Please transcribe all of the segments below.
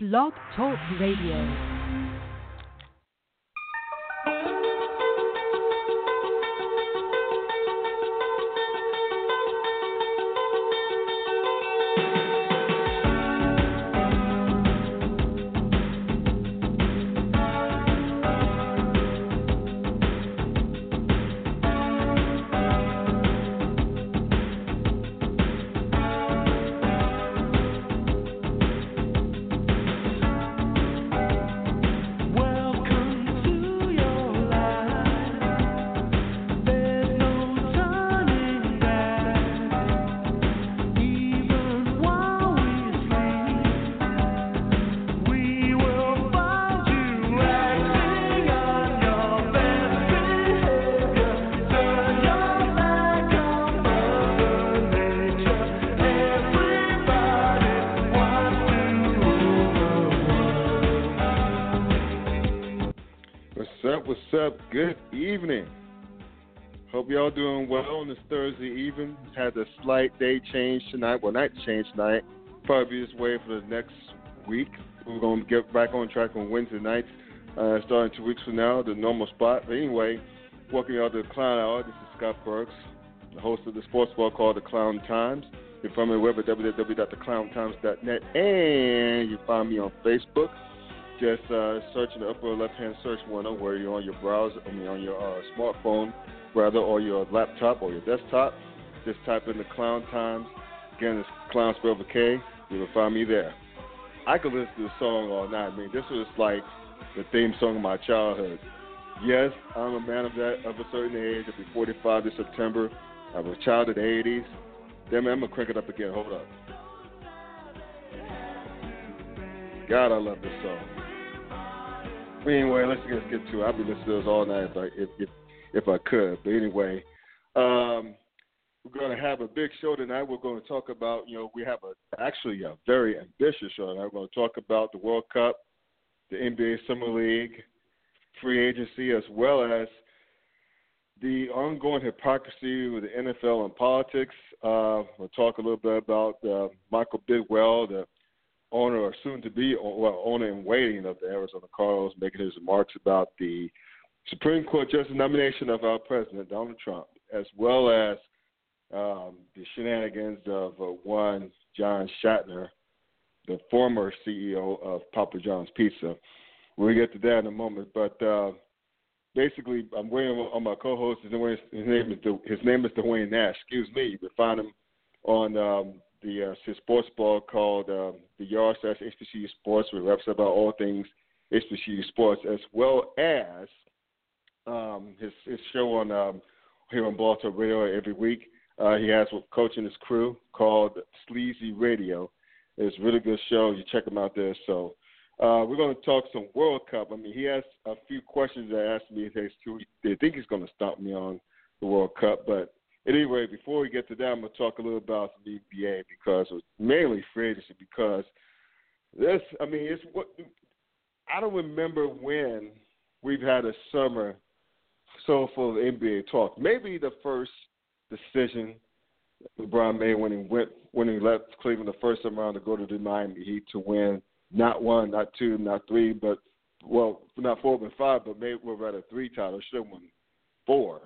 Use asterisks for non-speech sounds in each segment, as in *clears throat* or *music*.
Blog Talk Radio. Well on this Thursday evening. Had a slight day change tonight. Well, night change tonight. Probably this way for the next week. We're going to get back on track on Wednesday nights, uh, starting two weeks from now, the normal spot. But anyway, welcome y'all to the Clown Hour. This is Scott Burks, the host of the sports bar called The Clown Times. You can find me on the web at www.theclowntimes.net, and you find me on Facebook. Just uh, search in the upper left-hand search window where you're on your browser, I mean on your uh, smartphone, rather, or your laptop or your desktop. Just type in the Clown Times. Again, it's Clown spelled with K. You will find me there. I could listen to the song all night. I mean, this was like the theme song of my childhood. Yes, I'm a man of that of a certain age. I'll be 45 this September. I was a child of the 80s. Damn it, I'm gonna crank it up again. Hold up. God, I love this song. Anyway, let's just get to it. I'll be listening to this all night if if if, I could. But anyway, um, we're going to have a big show tonight. We're going to talk about you know we have a actually a very ambitious show tonight. We're going to talk about the World Cup, the NBA Summer League, free agency, as well as the ongoing hypocrisy with the NFL and politics. Uh, we'll talk a little bit about uh, Michael Bidwill, the owner or soon to be well, owner in waiting of the Arizona Cardinals, making his remarks about the Supreme Court justice nomination of our president Donald Trump, as well as um, the shenanigans of uh, one John Schnatter, the former CEO of Papa John's Pizza. We'll get to that in a moment, but uh, basically, I'm waiting on my co-host. His name is his name is Dwayne Nash. Excuse me. You can find him on um, the uh, his sports blog called um, the Yard slash HBCU Sports, where he raps about all things HBCU sports, as well as um, his his show on um, here on Talk Radio every week. Uh, he has with coaching his crew called Sleazy Radio. It's a really good show. You check him out there. So uh, we're going to talk some World Cup. I mean, he has a few questions that asked me. They think he's going to stomp me on the World Cup, but anyway, before we get to that, I'm going to talk a little about the NBA because mainly free because this. I mean, it's what I don't remember when we've had a summer so full of NBA talk. Maybe the first decision LeBron made when he went when he left Cleveland the first time around to go to the Miami Heat to win not one, not two, not three, but well, not four, but five, but maybe we're at three titles. Should have won four.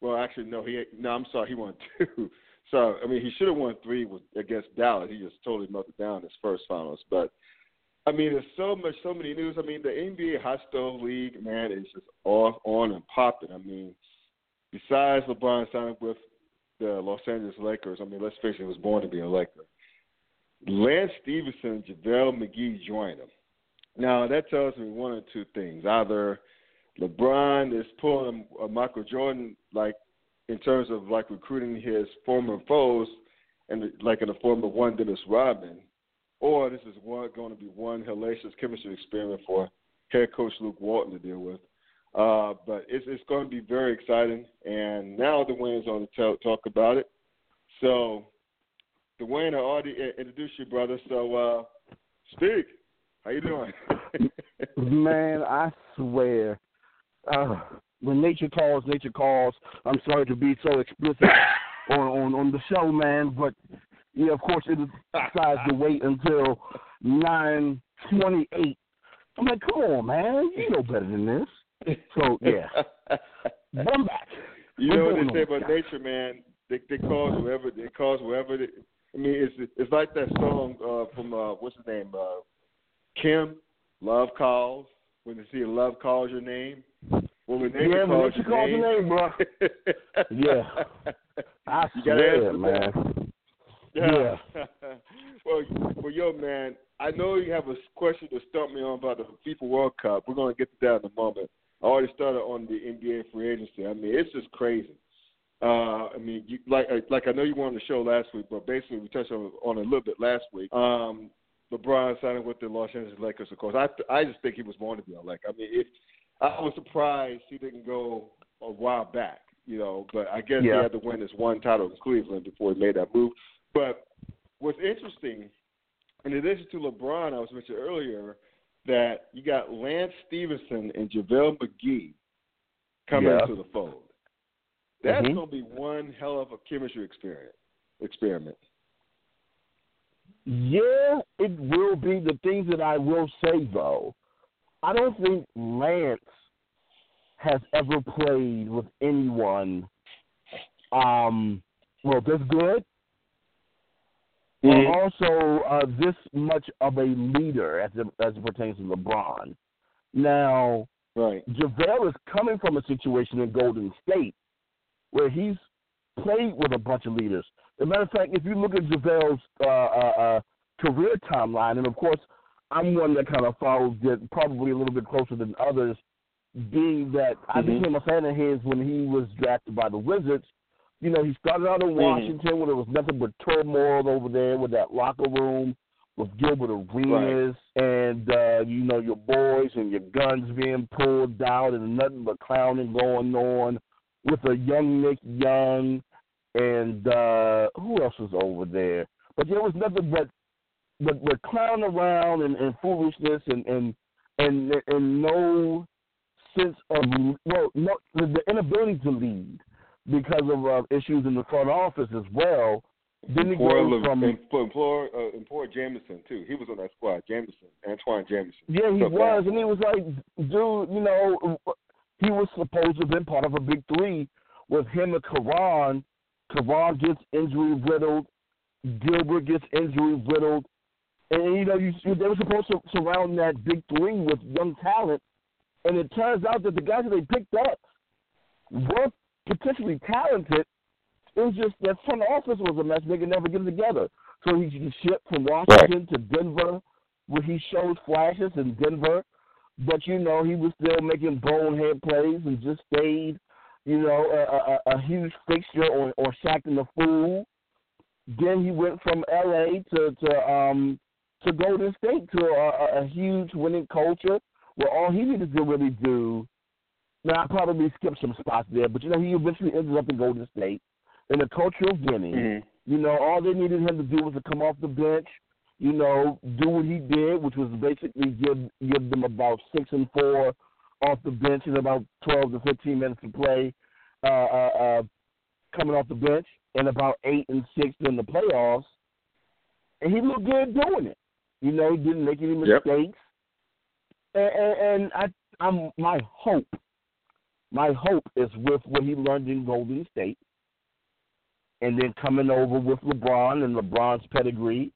Well, actually, no. He no. I'm sorry. He won *laughs* two. So I mean, he should have won three with, against Dallas. He just totally melted down his first finals. But I mean, there's so much, so many news. I mean, the NBA Hot Stove League, man, is just off, on and popping. I mean, besides LeBron signing with the Los Angeles Lakers, I mean, let's face it, he was born to be a Laker. Lance Stephenson, JaVale McGee joined him. Now that tells me one or two things: either LeBron is pulling a Michael Jordan, like in terms of like recruiting his former foes, and like in the form of one Dennis Rodman, or this is one going to be one hellacious chemistry experiment for head coach Luke Walton to deal with. Uh, but it's it's going to be very exciting, and now the win's on to talk about it. So, Dwayne, I already introduced you, brother. So, uh, speak. How you doing? *laughs* Man, I swear, uh, when nature calls, nature calls. I'm sorry to be so explicit on, on on the show, man, but Yeah, of course, it decides to wait until nine twenty-eight. I'm like, come on, man, you know better than this. So yeah, *laughs* back. You know what they say about nature, man? They they cause whoever they cause whoever. They, I mean, it's it's like that song uh, from uh, what's his name, uh, Kem, "Love Calls." When they see a love calls your name. Well, when nature yeah, calls, when your, calls name, your name, bro. *laughs* yeah, I you swear, man. Yeah. *laughs* well, well, yo, man, I know you have a question to stump me on about the FIFA World Cup. We're going to get to that in a moment. I already started on the NBA free agency. I mean, it's just crazy. Uh, I mean, you, like like I know you were on the show last week, but basically we touched on, on it a little bit last week. Um, LeBron signing with the Los Angeles Lakers, of course. I I just think he was born to be a Laker. I mean, if I was surprised he didn't go a while back, you know, but I guess Yeah. he had to win this one title in Cleveland before he made that move. But what's interesting, in addition to LeBron, I was mentioned earlier that you got Lance Stephenson and JaVale McGee coming Yeah. into the fold. That's Mhm. going to be one hell of a chemistry experience experiment. Yeah, it will be. The things that I will say though, I don't think Lance has ever played with anyone um well this good Mhm. or also uh, this much of a leader as it, as it pertains to LeBron. Now, Right. JaVale is coming from a situation in Golden State where he's played with a bunch of leaders. As a matter of fact, if you look at JaVale's uh, uh, uh, career timeline, and of course, I'm one that kind of follows it probably a little bit closer than others, being that I Mhm. became a fan of his when he was drafted by the Wizards. You know, he started out in Mhm. Washington where there was nothing but turmoil over there with that locker room with Gilbert Arenas and uh, you know your boys and your guns being pulled out and nothing but clowning going on with a young Nick Young and uh, who else was over there? But there was nothing but but but clown around and, and foolishness and and and and no sense of well no the inability to lead because of uh, issues in the front office as well. It Poor, from and poor, poor, uh, and poor Jamison too. He was on that squad. Jamison, Antoine Jamison. Yeah, he So was, bad. and he was like, dude, you know, he was supposed to have been part of a big three with him and Caron. Caron gets injury riddled, Gilbert gets injury riddled, and you know, you, you they were supposed to surround that big three with young talent, and it turns out that the guys that they picked up were potentially talented. It was just that front office was a mess. They could never get it together. So he he shipped from Washington to Denver, where he showed flashes in Denver, but you know he was still making bonehead plays and just stayed, you know, a, a, a huge fixture or or shacking the fool. Then he went from L.A. to to um to Golden State to a, a, a huge winning culture where all he needed to really do. Now I probably skipped some spots there, but you know he eventually ended up in Golden State in the culture of winning. Mhm. You know, all they needed him to do was to come off the bench, you know, do what he did, which was basically give give them about six and four off the bench in about twelve to fifteen minutes to play, uh, uh, uh, coming off the bench, and about eight and six in the playoffs, and he looked good doing it. You know, he didn't make any Yep. mistakes, and, and, and I, I'm my hope, my hope is with what he learned in Golden State and then coming over with LeBron and LeBron's pedigree,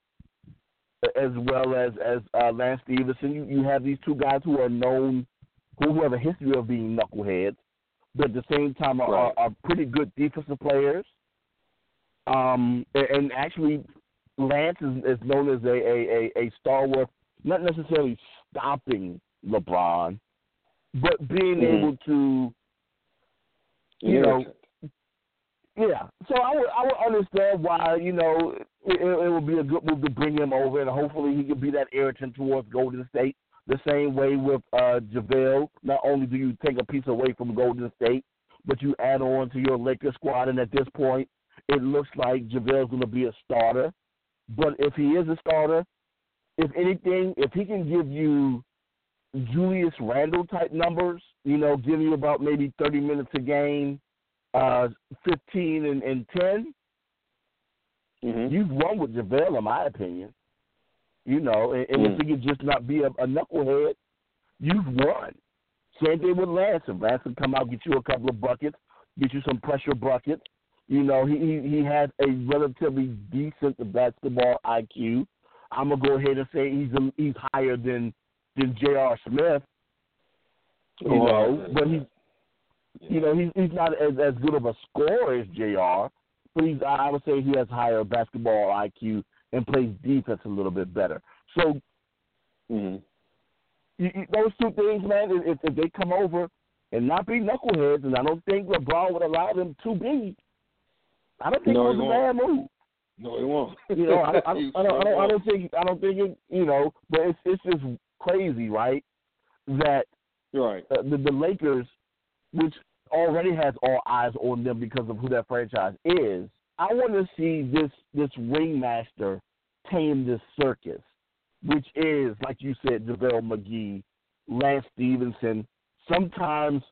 as well as as uh, Lance Stephenson. You, you have these two guys who are known, who have a history of being knuckleheads, but at the same time are, Right. are, are pretty good defensive players. Um, and, and actually, Lance is, is known as a, a, a, a stalwart, not necessarily stopping LeBron, but being Mhm. able to, you know, yeah, so I would I would understand why you know it, it would be a good move to bring him over, and hopefully he could be that irritant towards Golden State. The same way with uh, JaVale. Not only do you take a piece away from Golden State, but you add on to your Lakers squad, and at this point, it looks like JaVale's going to be a starter. But if he is a starter, if anything, if he can give you Julius Randle type numbers, you know, give you about maybe 30 minutes a game, uh, 15 and, and 10, Mm-hmm. You've won with JaVale, in my opinion. You know, and, and Mm. if he could just not be a, a knucklehead, you've won. Same thing with Lance can come out, get you a couple of buckets, get you some pressure buckets. You know, he he, he has a relatively decent basketball IQ. I'm gonna go ahead and say he's a, he's higher than than J.R. Smith. You Oh, know, but he's you know he's he's not as as good of a scorer as J.R. But he's I would say he has higher basketball IQ and plays defense a little bit better. So Mm-hmm. you, you, those two things, man, if, if they come over and not be knuckleheads, and I don't think LeBron would allow them to be, I don't think No, it was a bad move. No, it won't. *laughs* You know, I, I, *laughs* I, I, don't, I, don't, I don't think I don't think it. You know, but it's it's just crazy, right? That You're right. uh, the the Lakers, which already has all eyes on them because of who that franchise is. I want to see this this ringmaster tame this circus, which is like you said, JaVale McGee, Lance Stephenson, sometimes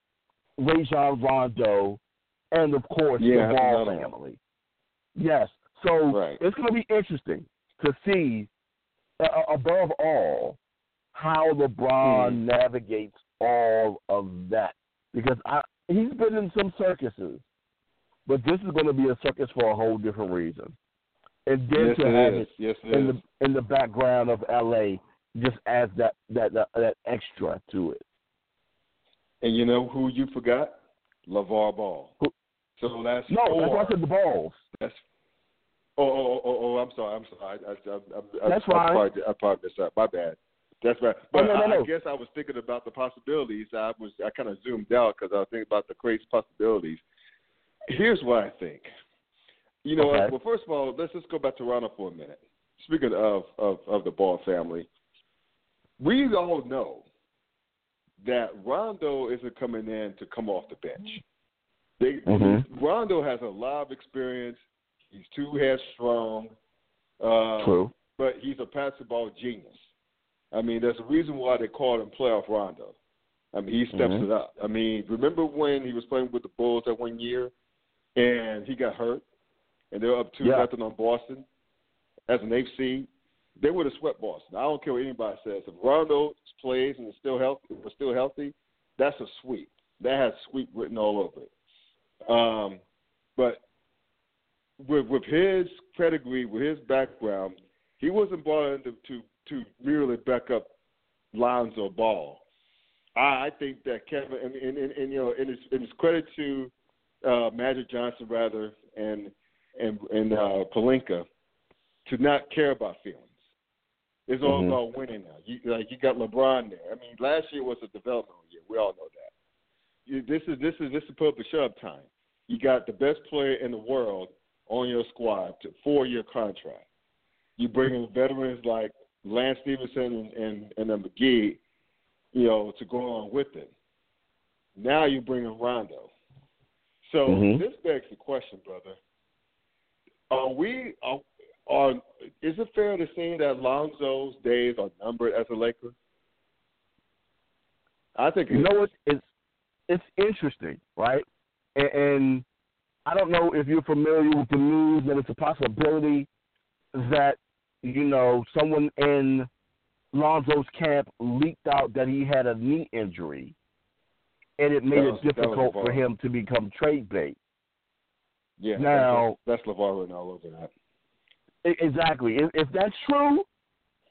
Rajon Rondo, and of course Yeah, the Ball family. Yes, so Right. it's going to be interesting to see, uh, above all, how LeBron Hmm. navigates all of that because I he's been in some circuses, but this is going to be a circus for a whole different reason. And then yes, to it have is. it Yes, it in is. the in the background of LA just adds that that that, that extra to it. And you know who you forgot? LeVar Ball. Who- So that's No, four. that's why I said the balls. That's oh, oh, oh, oh, I'm sorry. I'm sorry. I, I, I, I, That's I, fine. I probably, I probably missed that. My bad. That's right. Oh, But no, no, I, no. I guess I was thinking about the possibilities. I was I kind of zoomed out because I was thinking about the crazy possibilities. Here's what I think. You know, Okay. well, first of all, let's just go back to Rondo for a minute. Speaking of of, of the Ball family, we all know that Rondo isn't coming in to come off the bench. They, Mhm. Rondo has a lot of experience. He's too headstrong. Uh, True. but he's a basketball genius. I mean, there's a reason why they call him Playoff Rondo. I mean, he steps Mhm. it up. I mean, remember when he was playing with the Bulls that one year, and he got hurt, and they were up two Yeah. nothing on Boston as an eighth seed. They would have swept Boston. I don't care what anybody says. If Rondo plays and is still healthy, was still healthy, that's a sweep. That has sweep written all over it. Um, but with with his pedigree, with his background, he wasn't brought in to to, to merely back up Lonzo Ball. I, I think that Kevin, and, and, and, and you know, and it's, and it's credit to uh, Magic Johnson rather and and and uh, Pelinka to not care about feelings. It's all Mhm. about winning now. You, like you got LeBron there. I mean, last year was a developmental year. We all know that. You, this is this is this is put up a shut up time. You got the best player in the world on your squad to four year contract. You bring in veterans like Lance Stephenson and and, and then McGee, you know, to go along with it. Now you bring in Rondo. So Mhm. this begs the question, brother. Are we are, are is it fair to say that Lonzo's days are numbered as a Laker? I think You know what? It's it's interesting, right? And, and I don't know if you're familiar with the news that it's a possibility that you know someone in Lonzo's camp leaked out that he had a knee injury, and it made was- it difficult for him to become trade bait. Yeah, Now- that's, that's LeVar written all over that. Exactly. If, if that's true,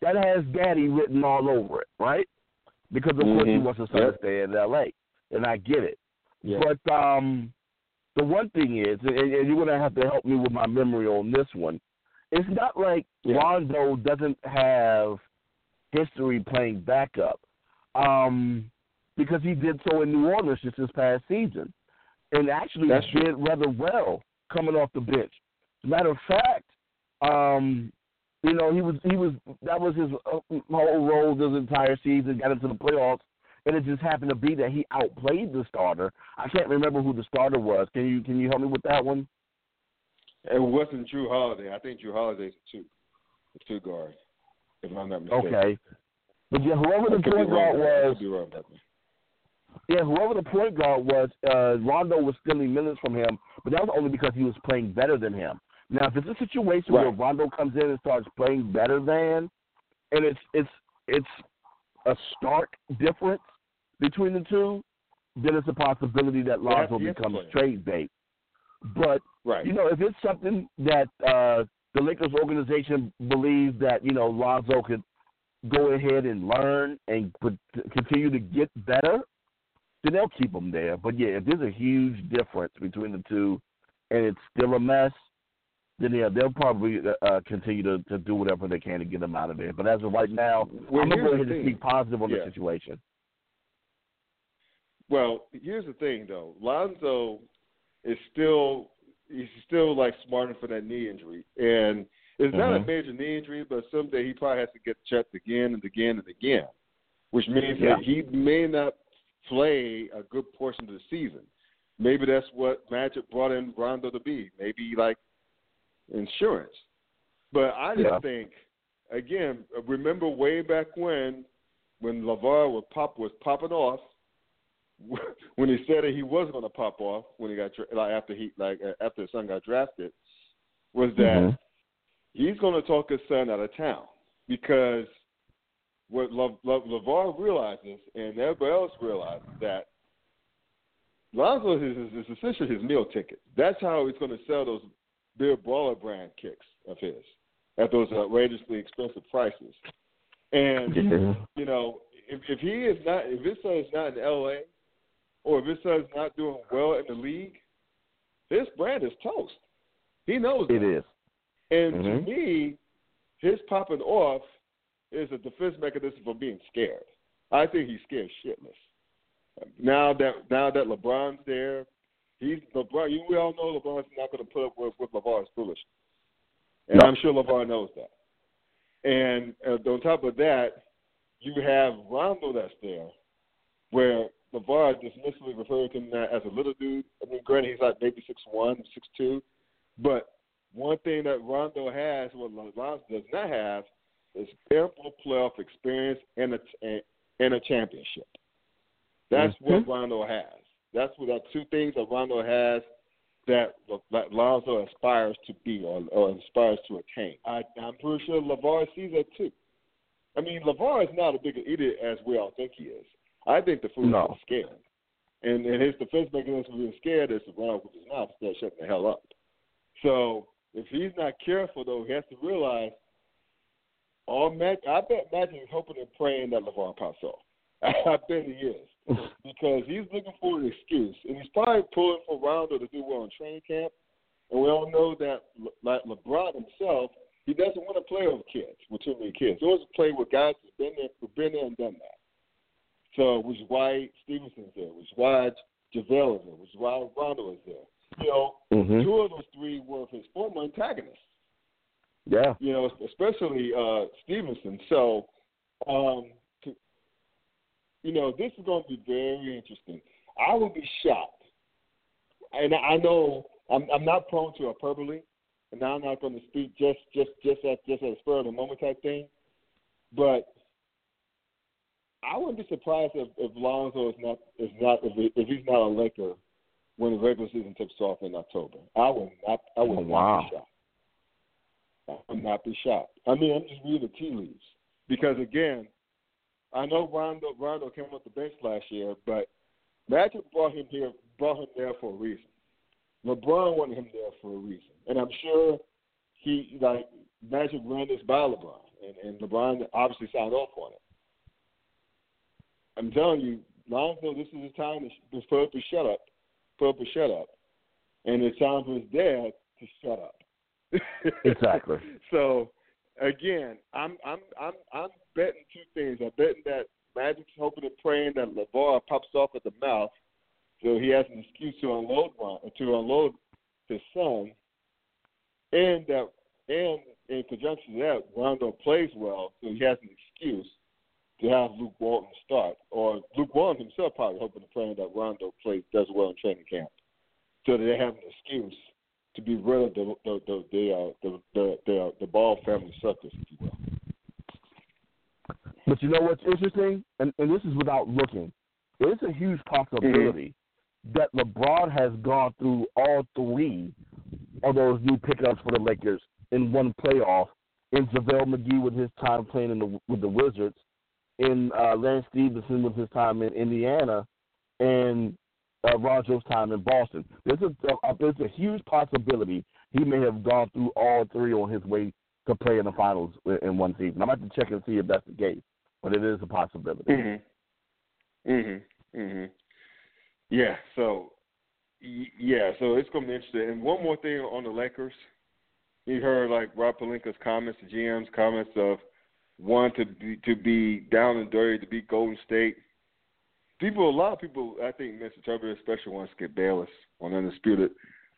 that has Daddy written all over it, right? Because of course he Mhm. wants his son Yep. to stay in L.A. and I get it. Yeah. But um, the one thing is, and, and you're gonna have to help me with my memory on this one. It's not like Yeah. Rondo doesn't have history playing backup, um, because he did so in New Orleans just this past season, and actually That's did true. rather well coming off the bench. As a matter of fact, um, you know he was he was that was his uh, whole role this entire season. Got into the playoffs, and it just happened to be that he outplayed the starter. I can't remember who the starter was. Can you can you help me with that one? It wasn't Jrue Holiday. I think Jrue Holiday's a two, a two guard, if I'm not mistaken. Okay, but yeah, whoever the point guard was, wrong yeah, whoever the point guard was, uh, Rondo was stealing minutes from him, but that was only because he was playing better than him. Now, if it's a situation Right. where Rondo comes in and starts playing better than, and it's it's it's a stark difference between the two, then it's a possibility that Lonzo becomes trade bait. But Right. you know, if it's something that uh, the Lakers organization believes that you know Lonzo could go ahead and learn and put, continue to get better, then they'll keep him there. But yeah, if there's a huge difference between the two, and it's still a mess, then yeah, they'll probably uh, continue to, to do whatever they can to get him out of there. But as of right now, Well, I'm here's go ahead and speak positive on Yeah. the situation. Well, here's the thing though. Lonzo is still he's still like smarting for that knee injury. And it's not a Mhm. major knee injury, but someday he probably has to get checked again and again and again. Which means Yeah. that he may not play a good portion of the season. Maybe that's what Magic brought in Rondo to be. Maybe like insurance. But I just Yeah. think again, remember way back when when LeVar was pop was popping off *laughs* when he said that he wasn't going to pop off when he got like after he like after his son got drafted was that Mhm. he's going to talk his son out of town because what Le, Le, LeVar realizes and everybody else realizes that Lonzo is, is, is essentially his meal ticket. That's how he's going to sell those Big Baller Brand kicks of his at those outrageously expensive prices. And Yeah. you know, if if he is not, if his son is not in L.A. or if son is not doing well in the league, his brand is toast. He knows It that. is. And Mhm. to me, his popping off is a defense mechanism for being scared. I think he's scared shitless. Now that now that LeBron's there, he's LeBron. You we all know LeBron's not going to put up with, with LeVar's foolishness, and No. I'm sure LeVar knows that. And uh, on top of that, you have Rondo that's there, where LeVar dismissively referred to him as a little dude. I mean, granted, he's like maybe six one, six two, but one thing that Rondo has, what Lonzo does not have, is ample playoff experience and a and, a championship. That's what mm-hmm. Rondo has. That's what that two things that Rondo has that, that Lonzo aspires to be or, or aspires to attain. I, I'm pretty sure LeVar sees that too. I mean, LeVar is not a big idiot as we all think he is. I think the fool No. is scared. And and his defense mechanism for being scared is to run with his mouth instead of shutting the hell up. So if he's not careful though, he has to realize all Mag I bet Magic is hoping and praying that LeVar pops off. *laughs* I bet he is. Because he's looking for an excuse. And he's probably pulling for Rondo to do well in training camp. And we all know that Le- like LeBron himself, he doesn't want to play with kids, with too many kids. He wants to play with guys who've been there, who've been there and done that. So, which is why Stephenson's there, which is why JaVale is there, which is why Rondo is there. You know, Mhm. two of those three were his former antagonists. Yeah. You know, especially uh, Stephenson. So, um, to, you know, this is going to be very interesting. I would be shocked, and I know I'm, I'm not prone to hyperbole, and I'm not going to speak just just just at just at a spur of the moment type thing, but I wouldn't be surprised if, if Lonzo is not is not if, he, if he's not a Laker when the regular season tips off in October. I would not I would Oh, not be shocked. I would not be shocked. I mean, I'm just reading the tea leaves because again, I know Rondo Rondo came off the bench last year, but Magic brought him here brought him there for a reason. LeBron wanted him there for a reason, and I'm sure he like Magic ran this by LeBron, and, and LeBron obviously signed off on it. I'm telling you, Lonzo, this is the time to put up a shut up, put up a shut up, and it's time for his dad to shut up. *laughs* Exactly. So again, I'm I'm I'm I'm betting two things. I'm betting that Magic's hoping and praying that LeVar pops off at the mouth, so he has an excuse to unload Ron, to unload his son, and that and in conjunction with that, Rondo plays well, so he has an excuse to have Luke Walton start, or Luke Walton himself probably hoping to praying that Rondo plays does well in training camp, so that they have an excuse to be rid of the the the the uh, the, the, the, uh, the ball family suckers, if you will. But you know what's interesting, and, and this is without looking. It's a huge possibility that LeBron has gone through all three of those new pickups for the Lakers in one playoff. In JaVale McGee with his time playing in the, with the Wizards, in uh, Lance Stephenson with his time in Indiana, and uh, time in Boston. There's a, a there's a huge possibility he may have gone through all three on his way to play in the finals in one season. I'm about to check and see if that's the case, but it is a possibility. Mhm. Mhm. Mhm. Yeah. So, yeah. So it's going to be interesting. And one more thing on the Lakers, you heard like Rob Pelinka's comments, the GM's comments of one to be to be down and dirty to beat Golden State. People, a lot of people, I think Mr. Turber especially wants Skip Bayless on Undisputed.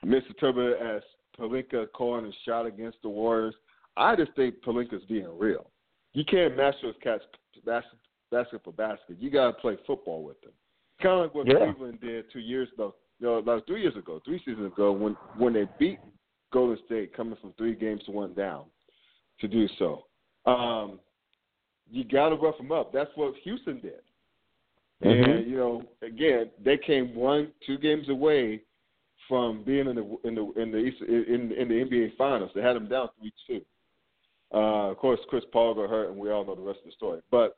Mr. Turber as Pelinka calling a shot against the Warriors. I just think Pelinka's being real. You can't match those cats basket, basket for basket. You got to play football with them. Kind of like what Yeah. Cleveland did two years ago, no, about three years ago, three seasons ago, when when they beat Golden State, coming from three games to one down, to do so. Um, you got to rough them up. That's what Houston did. Mhm. And you know, again, they came one, two games away from being in the in the in the East, in in the NBA Finals. They had them down three two. Uh, of course, Chris Paul got hurt, and we all know the rest of the story. But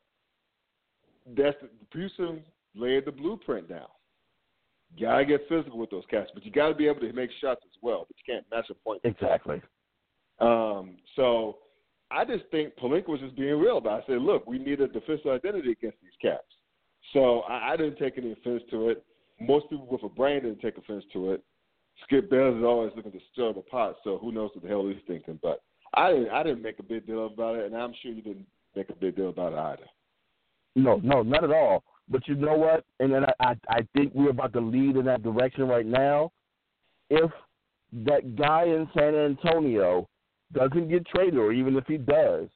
that's the Houston laid the blueprint down. You gotta get physical with those cats, but you gotta be able to make shots as well. But you can't match a point. Exactly. Um, so I just think Pelinka was just being real it. I said, look, we need a defensive identity against these cats. So I, I didn't take any offense to it. Most people with a brain didn't take offense to it. Skip Bayless is always looking to stir the pot, so who knows what the hell he's thinking. But I didn't I didn't make a big deal about it, and I'm sure you didn't make a big deal about it either. No, no, not at all. But you know what? And then I, I, I think we're about to lead in that direction right now. If that guy in San Antonio doesn't get traded, or even if he does,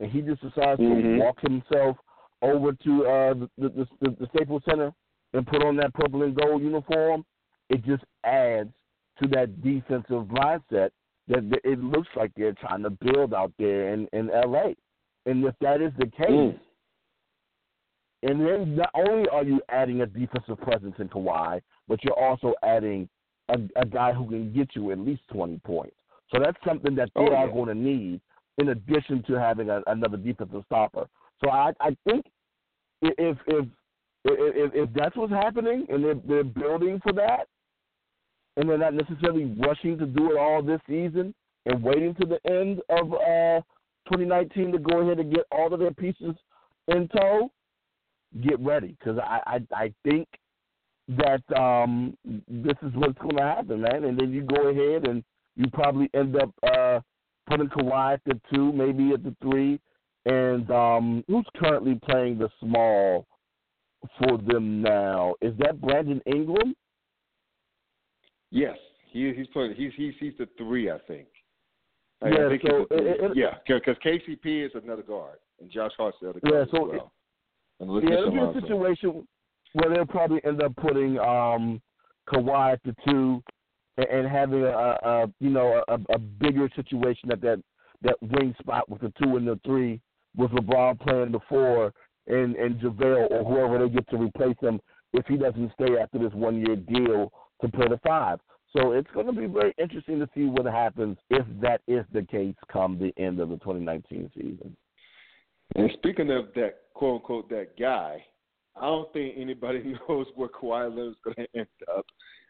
and he just decides Mhm. to walk himself over to uh, the, the, the, the Staples Center and put on that purple and gold uniform, it just adds to that defensive mindset that that it looks like they're trying to build out there in, in L.A. And if that is the case, Mm. and then not only are you adding a defensive presence in Kawhi, but you're also adding a, a guy who can get you at least 20 points. So that's something that they Oh, are yeah. going to need in addition to having a, another defensive stopper. So I, I think if if if, if that's what's happening and they're, they're building for that, and they're not necessarily rushing to do it all this season and waiting to the end of uh, 2019 to go ahead and get all of their pieces in tow, get ready because I, I I think that um this is what's going to happen, man. And then you go ahead and you probably end up uh putting Kawhi at the two, maybe at the three, and um who's currently playing the small for them now? Is that Brandon Ingram? Yes, he he's playing. He's he's he's the three, I think. I, Yeah, I think so he's the three. it- it- yeah, because KCP is another guard, and Josh Hart's the other guard Yeah, as so well. And Yeah, it'll be a situation where they'll probably end up putting um Kawhi at the two and, and having a, a, you know a, a bigger situation at that that wing spot with the two and the three with LeBron playing the four and and JaVale or whoever they get to replace him if he doesn't stay after this one year deal to play the five. So it's going to be very interesting to see what happens if that is the case come the end of the 2019 season. And speaking of that quote unquote that guy, I don't think anybody *laughs* knows where Kawhi Leonard's going to end up.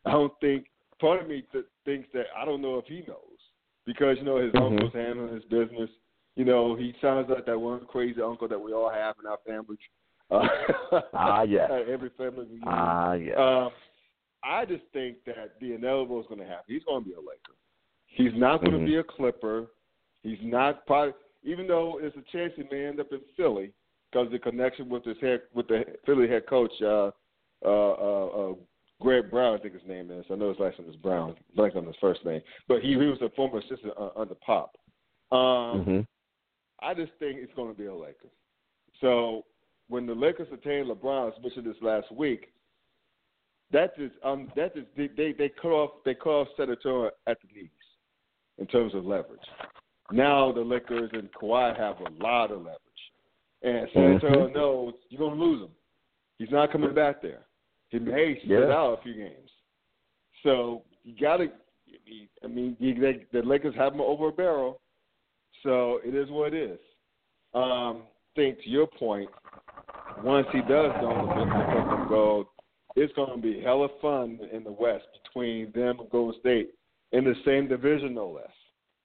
I don't think. Part of me th- thinks that I don't know if he knows because you know his Mhm. uncle's handling his business. You know he sounds like that one crazy uncle that we all have in our families. *laughs* Uh, Ah, yes. every family reunion. Ah, yeah. Um, I just think that the inevitable is going to happen. He's going to be a Laker. He's not going to be a Clipper. He's not probably, even though there's a chance he may end up in Philly because the connection with his head with the Philly head coach, uh, uh, uh, uh, Greg Brown, I think his name is. I know his last name is Brown. Blank on his first name, but he, he was a former assistant uh, under Pop. Um, hmm I just think it's going to be a Laker. So when the Lakers attain LeBron, mentioned this last week, that is um that is they they, they cut off they cut off San Antonio at the knees in terms of leverage. Now the Lakers and Kawhi have a lot of leverage, and San Antonio Mhm. knows you're going to lose him. He's not coming back there. He may sit out a few games. So you got to I mean, they, the Lakers have him over a barrel, so it is what it is. Um, think to your point, once he does go the Gold, it's going to be hella fun in the West between them and Golden State in the same division, no less.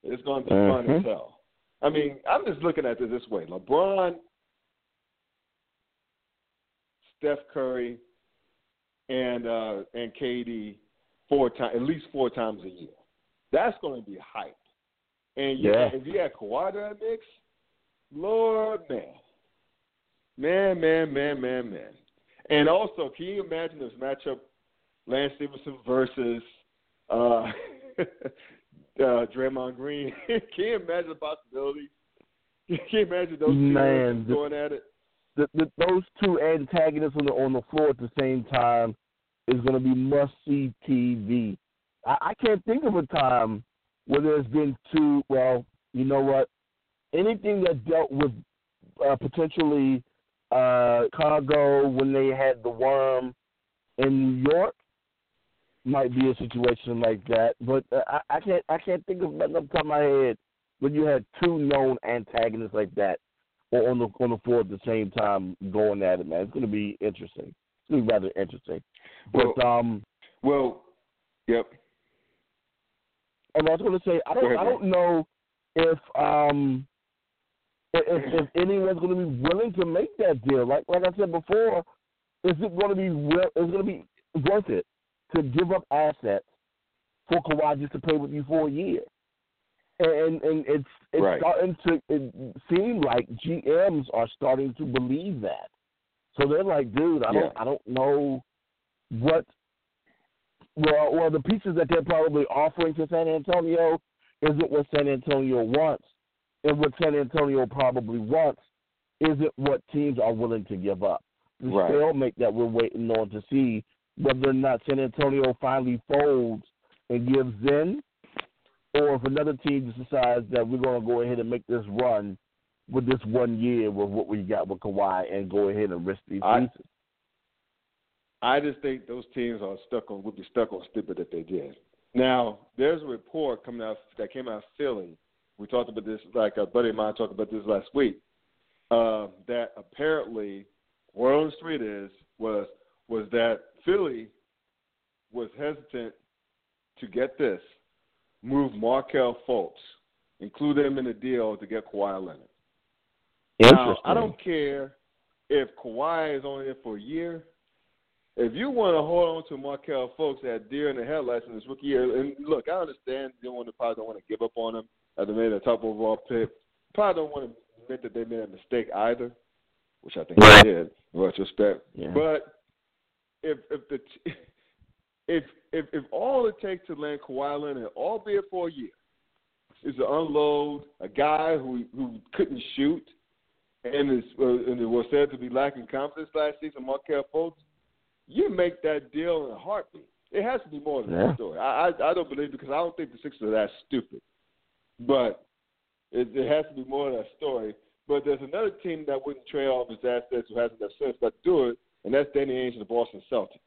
It's going to be mm-hmm. fun as hell. I mean, I'm just looking at it this way: LeBron, Steph Curry, and uh, and KD four times, at least four times a year. That's going to be hype. And yeah, if you had Kawhi in mix, Lord man, man, man, man, man, man. And also, can you imagine this matchup: Lance Stephenson versus uh, *laughs* uh, Draymond Green? *laughs* can you imagine the possibilities? *laughs* Can you imagine those two man, going at it? The, the, those two antagonists on the on the floor at the same time is going to be must see TV. I, I can't think of a time where there's been two. Well, you know what? Anything that dealt with uh, potentially uh, Chicago when they had the worm in New York might be a situation like that. But uh, I, I can't I can't think of nothing off the top of my head when you had two known antagonists like that on the on the floor at the same time going at it, man. It's going to be interesting. It's going to be rather interesting. But well, um, well, yep. And I was going to say I don't ahead, I don't know if um if, if anyone's going to be willing to make that deal. Like like I said before, is it going to be is it going to be worth it to give up assets for Kawhi just to play with you for a year? And and it's it's right. starting to it seem like GMs are starting to believe that. So they're like, dude, I don't yeah. I don't know what well well the pieces that they're probably offering to San Antonio isn't what San Antonio wants. And what San Antonio probably wants isn't what teams are willing to give up. The right. stalemate that we're waiting on to see whether or not San Antonio finally folds and gives in, or if another team decides that we're going to go ahead and make this run with this one year with what we got with Kawhi and go ahead and risk these I, pieces. I just think those teams are stuck on would be stuck on stupid that they did. Now, there's a report coming out that came out of Philly. We talked about this, like a buddy of mine talked about this last week. Uh, that apparently, word on the street is was was that Philly was hesitant to get this move Markelle Fultz, include him in the deal to get Kawhi Leonard. Now, I don't care if Kawhi is only there for a year if you want to hold on to Markelle Fultz at deer in the headlights in his rookie year, and look, I understand you don't want to probably don't want to give up on him as they made a top overall pick. Probably don't want to admit that they made a mistake either, which I think they did in retrospect. Yeah. But if if the *laughs* if if if all it takes to land Kawhi Leonard, albeit for a year, is to unload a guy who who couldn't shoot and is uh, and was said to be lacking confidence last season, Markelle Fultz you make that deal in a heartbeat. It has to be more than yeah. that story. I, I I don't believe because I don't think the Sixers are that stupid, but it, it has to be more than that story. But there's another team that wouldn't trade all of his assets who hasn't enough sense but do it, and that's Danny Ainge and the Boston Celtics.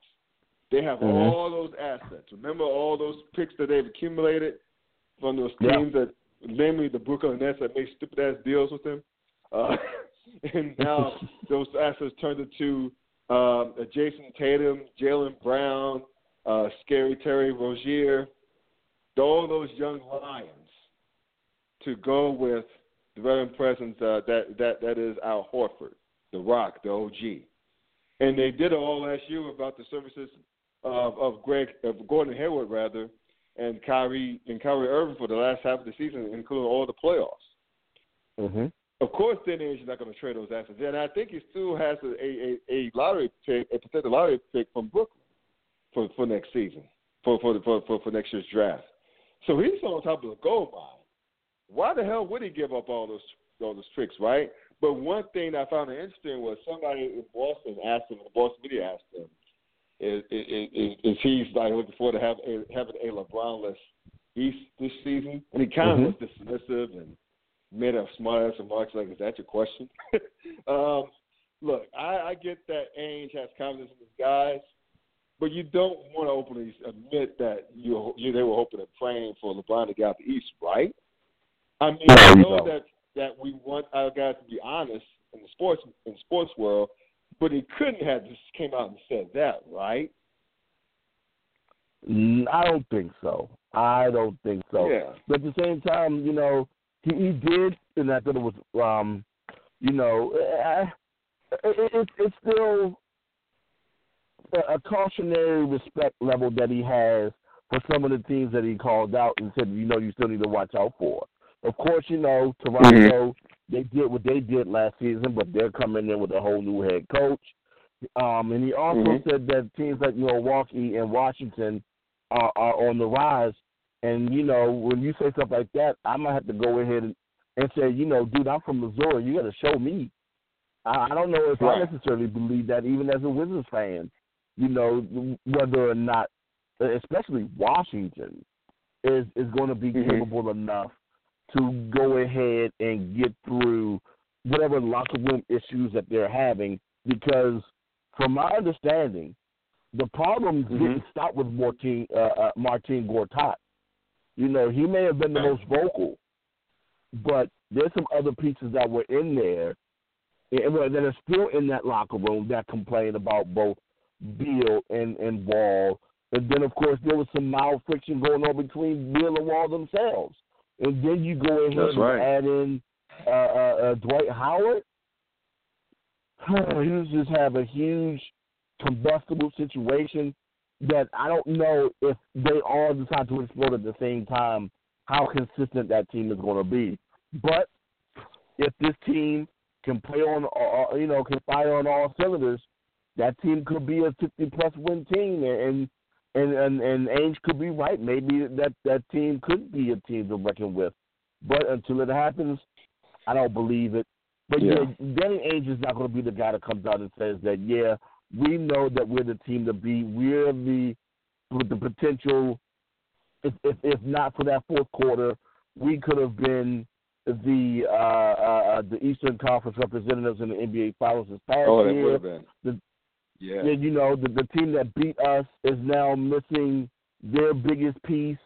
They have mm-hmm. all those assets. Remember all those picks that they've accumulated from those teams yeah. that, namely the Brooklyn Nets, that make stupid ass deals with them. Uh, *laughs* and now *laughs* those assets turned into um, Jayson Tatum, Jaylen Brown, uh, Scary Terry Rozier, all those young lions to go with the veteran presence uh, that that that is Al Horford, the Rock, the OG, and they did all last year about the services of of Greg of Gordon Hayward rather, and Kyrie and Kyrie Irving for the last half of the season, including all the playoffs. Mm-hmm. Of course, Danny Ainge is not going to trade those assets, and I think he still has a, a, a lottery pick, a potential lottery pick from Brooklyn for for next season, for for for for, for next year's draft. So he's on top of the gold mine. Why the hell would he give up all those all those tricks, right? But one thing I found interesting was somebody in Boston asked him, the Boston media asked him, is, is, is, is he's like looking forward to have a, having a LeBron-less East this season, and he kind of mm-hmm. was dismissive and made a smart ass remarks like, "Is that your question?" *laughs* um, look, I, I get that Ainge has confidence in his guys, but you don't want to openly admit that you, you they were hoping and praying for LeBron to get out the East, right? I mean, No, I know that that we want our guys to be honest in the sports in sports world, but he couldn't have just came out and said that, right? I don't think so. I don't think so. Yeah. But at the same time, you know, he, he did, and I thought it was, um, you know, uh, it, it, it's still a, a cautionary respect level that he has for some of the teams that he called out and said, you know, you still need to watch out for. Of course, you know, Toronto, they did what they did last season, but they're coming in with a whole new head coach. Um, and he also Mhm. said that teams like Milwaukee and Washington are, are on the rise. And you know, when you say stuff like that, I might have to go ahead and, and say, you know, dude, I'm from Missouri. You got to show me. I, I don't know if Right. I necessarily believe that, even as a Wizards fan. You know, whether or not, especially Washington, is is going to be Mhm. capable enough to go ahead and get through whatever locker room issues that they're having. Because, from my understanding, the problem Mhm. didn't stop with Martin uh, uh, Marcin Gortat. You know, he may have been the most vocal, but there's some other pieces that were in there and that are still in that locker room that complain about both Beal and and Wall. And then, of course, there was some mild friction going on between Beal and Wall themselves. And then you go ahead That's and right. add in uh, uh, uh, Dwight Howard. *sighs* you just have a huge combustible situation that I don't know if they all decide to explode at the same time, how consistent that team is going to be. But if this team can play on, uh, you know, can fire on all cylinders, that team could be a 50 plus win team, and and and and Ainge could be right. Maybe that that team could be a team to reckon with. But until it happens, I don't believe it. But yeah, Yeah. Danny Ainge is not going to be the guy that comes out and says that. Yeah, we know that we're the team to beat. We're the with the potential. If if, if not for that fourth quarter, we could have been the uh, uh, the Eastern Conference representatives in the NBA Finals this past Oh, year. would have been. The- yeah. you know the the team that beat us is now missing their biggest piece,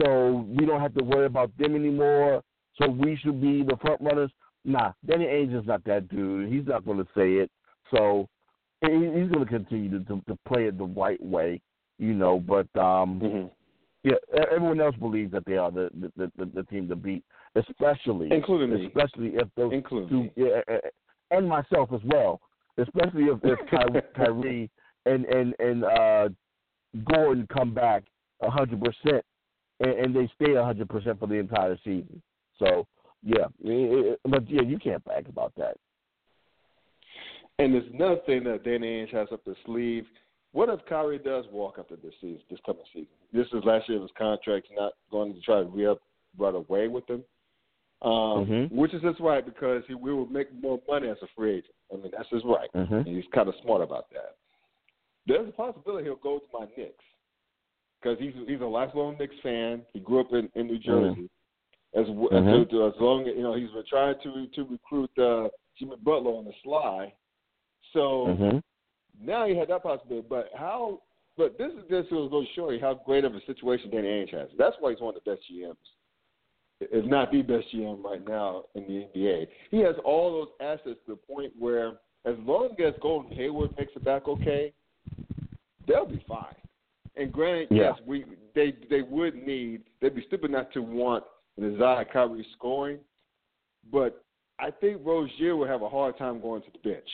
so we don't have to worry about them anymore. So we should be the front runners. Nah, Danny Ainge is not that dude. He's not going to say it. So he, he's going to continue to, to to play it the right way, you know. But um, hmm yeah, everyone else believes that they are the the, the, the team to beat, especially Including me. especially if those Including two, yeah, and myself as well. Especially if, if Ky- *laughs* Kyrie and and and uh, Gordon come back a hundred percent, and and they stay a hundred percent for the entire season. So yeah, i- i- but yeah, you can't brag about that. And there's another thing that Danny Ainge has up his sleeve. What if Kyrie does walk after this season, this coming season? This is last year of his contract. He's not going to try to re up right away with him, um, Mhm. which is his right because he will make more money as a free agent. I mean, that's his right. Mhm. And he's kind of smart about that. There's a possibility he'll go to my Knicks because he's he's a lifelong Knicks fan. He grew up in, in New Jersey. As w Mhm. to, to, as long as you know, he's been trying to to recruit uh, Jimmy Butler on the sly. So Mhm. now you had that possibility. But how? But this is just going to show you how great of a situation Danny Ainge has. That's why he's one of the best GMs, if not the best GM right now in the NBA. He has all those assets to the point where, as long as Gordon Hayward makes it back okay, they'll be fine. And granted, Yeah. yes, we they they would need they'd be stupid not to want and desire Kyrie scoring, but I think Rozier will have a hard time going to the bench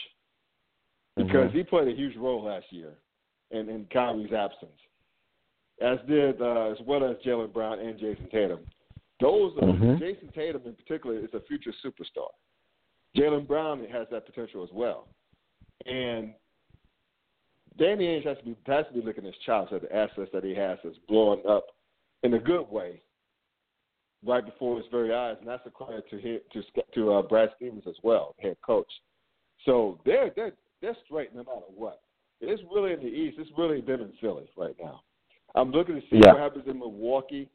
because Mhm. he played a huge role last year in, in Kyrie's absence, as did uh, as well as Jaylen Brown and Jayson Tatum. Those are, Mhm. Jayson Tatum in particular is a future superstar. Jaylen Brown has that potential as well, and Danny Ainge has to be has to be looking at his chops at the assets that he has that's blowing up in a good way right before his very eyes, and that's a credit to his, to to uh, Brad Stevens as well, head coach. So they're they're they're straight no matter what. It's really in the East. It's really them in Philly right now. I'm looking to see Yeah. what happens in Milwaukee.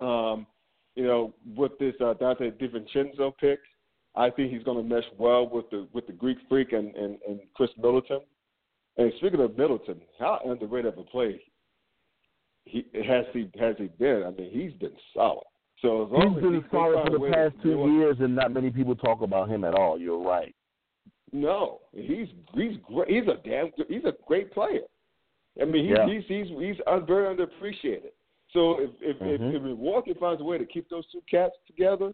Um, you know, with this uh, Donte DiVincenzo pick, I think he's going to mesh well with the with the Greek Freak and and, and Khris Middleton. And speaking of Middleton, how underrated of a play he has he has he been? I mean, he's been solid. So as long he's been as solid for the past two years, and not many people talk about him at all. You're right. No, he's he's great. He's a damn he's a great player. I mean, he's Yeah. he's he's, he's very underappreciated. So if if, Mhm. if if Milwaukee finds a way to keep those two cats together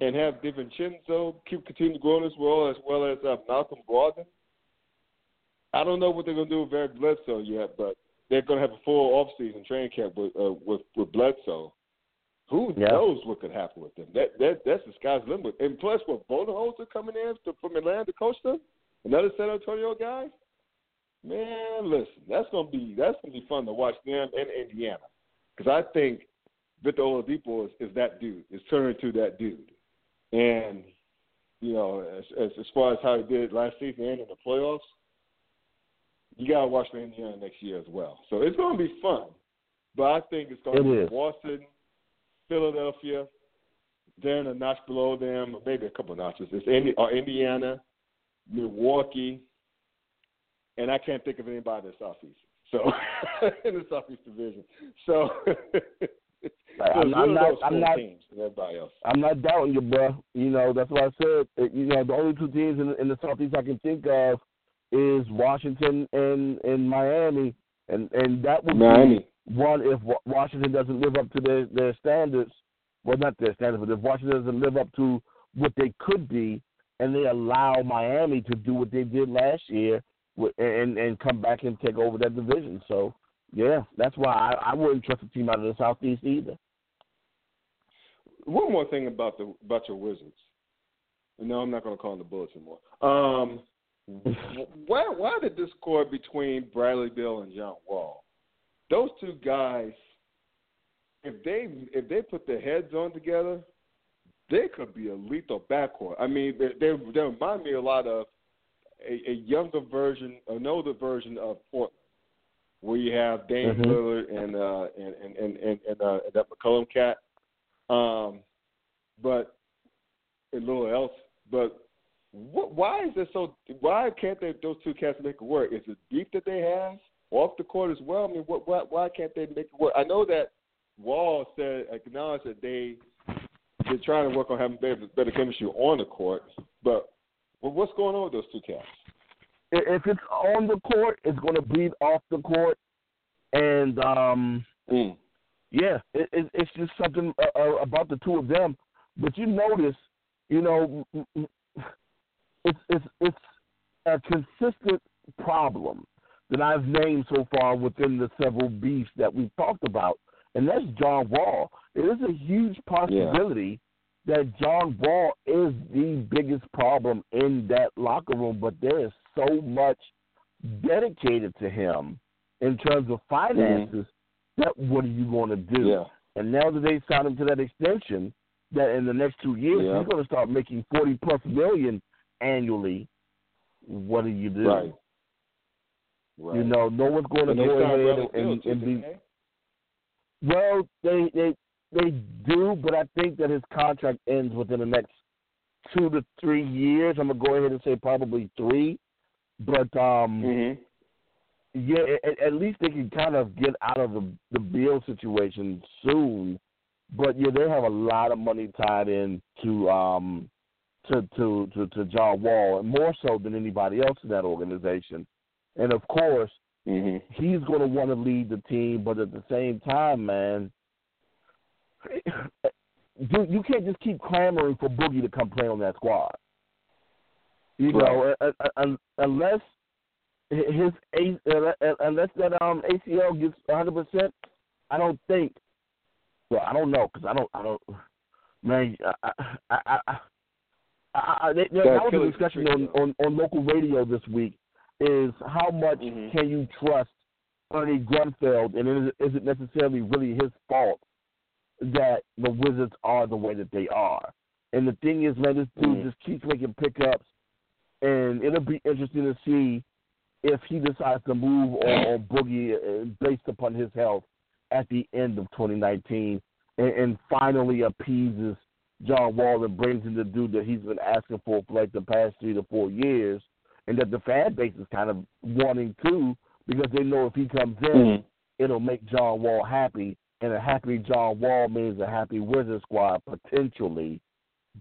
and have DiVincenzo keep continue to grow as well as well as uh, Malcolm Brogdon, I don't know what they're going to do with Eric Bledsoe yet, but they're going to have a full off season training camp with uh, with with Bledsoe. Who Yeah. knows what could happen with them? That that that's the sky's the limit. And plus, what Budenholzer coming in to, from Atlanta to coach another San Antonio guy. Man, listen, that's gonna be that's gonna be fun to watch them in Indiana because I think Victor Oladipo is, is that dude. Is turning into that dude, and you know, as, as as far as how he did last season and in the playoffs, you gotta watch for Indiana next year as well. So it's gonna be fun, but I think it's gonna It be is. Boston, Philadelphia, then a notch below them, or maybe a couple of notches. It's Indi- or Indiana, Milwaukee, and I can't think of anybody in the Southeast. So *laughs* in the Southeast Division. So, *laughs* so I'm- I'm not- I'm not- everybody else. I'm not doubting you, bro. You know that's what I said. Uh, You know the only two teams in, in the Southeast I can think of is Washington and and Miami, and and that would Miami. be one if Washington doesn't live up to their their standards. Well, not their standards, but if Washington doesn't live up to what they could be, and they allow Miami to do what they did last year, and and come back and take over that division. So yeah, that's why I, I wouldn't trust a team out of the Southeast either. One more thing about the about your Wizards. No, I'm not going to call them the Bullets anymore. Um, *laughs* why why the discord between Bradley Beal and John Wall? Those two guys, if they if they put their heads on together, they could be a lethal backcourt. I mean, they they, they remind me a lot of a, a younger version, an older version of Portland, where you have Dame Mhm. Lillard and uh and and and and, and, uh, and that McCollum cat. Um, but and little else, but what, why is it so? Why can't they those two cats make it work? Is it beef that they have off the court as well? I mean, what, why, why can't they make it work? I know that Wall said acknowledged that they they're trying to work on having better, better chemistry on the court, but well, what's going on with those two cats? if it's on the court, it's going to bleed off the court, and um, Mm. yeah, it, it, it's just something uh, uh, about the two of them. But you notice, you know, it's it's it's a consistent problem that I've named so far within the several beefs that we've talked about, and that's John Wall. It is a huge possibility that John Wall is the biggest problem in that locker room, but there is so much dedicated to him in terms of finances mm-hmm. that what are you going to do? Yeah. And now that they signed him to that extension, that in the next two years Yeah. he's going to start making forty plus million annually. What do you do? Right. Right. You know, no one's going to go ahead and, and, and be. they? Well, they they they do, but I think that his contract ends within the next two to three years. I'm gonna go ahead and say probably three, but um, Mhm. yeah, at, at least they can kind of get out of the the Beal situation soon. But yeah, they have a lot of money tied in to um to to to, to John Wall, and more so than anybody else in that organization. And of course, Mhm. he's going to want to lead the team, but at the same time, man, *laughs* you, you can't just keep clamoring for Boogie to come play on that squad. You know, uh, uh, unless his A- unless that um ACL gets 100 percent, I don't think. Well, I don't know because I don't. I don't. Man, I, I, I, I, I, I, they, there That was a discussion on, on on local radio this week. Is how much Mhm. can you trust Ernie Grunfeld, and is it, is it necessarily really his fault that the Wizards are the way that they are? And the thing is, man, this dude Mhm. just keeps making pickups, and it'll be interesting to see if he decides to move on, on Boogie uh, based upon his health at the end of 2019, and, and finally appeases John Wall and brings in the dude that he's been asking for for like the past three to four years, and that the fan base is kind of wanting too because they know if he comes in, Mhm. it'll make John Wall happy, and a happy John Wall means a happy Wizard Squad potentially.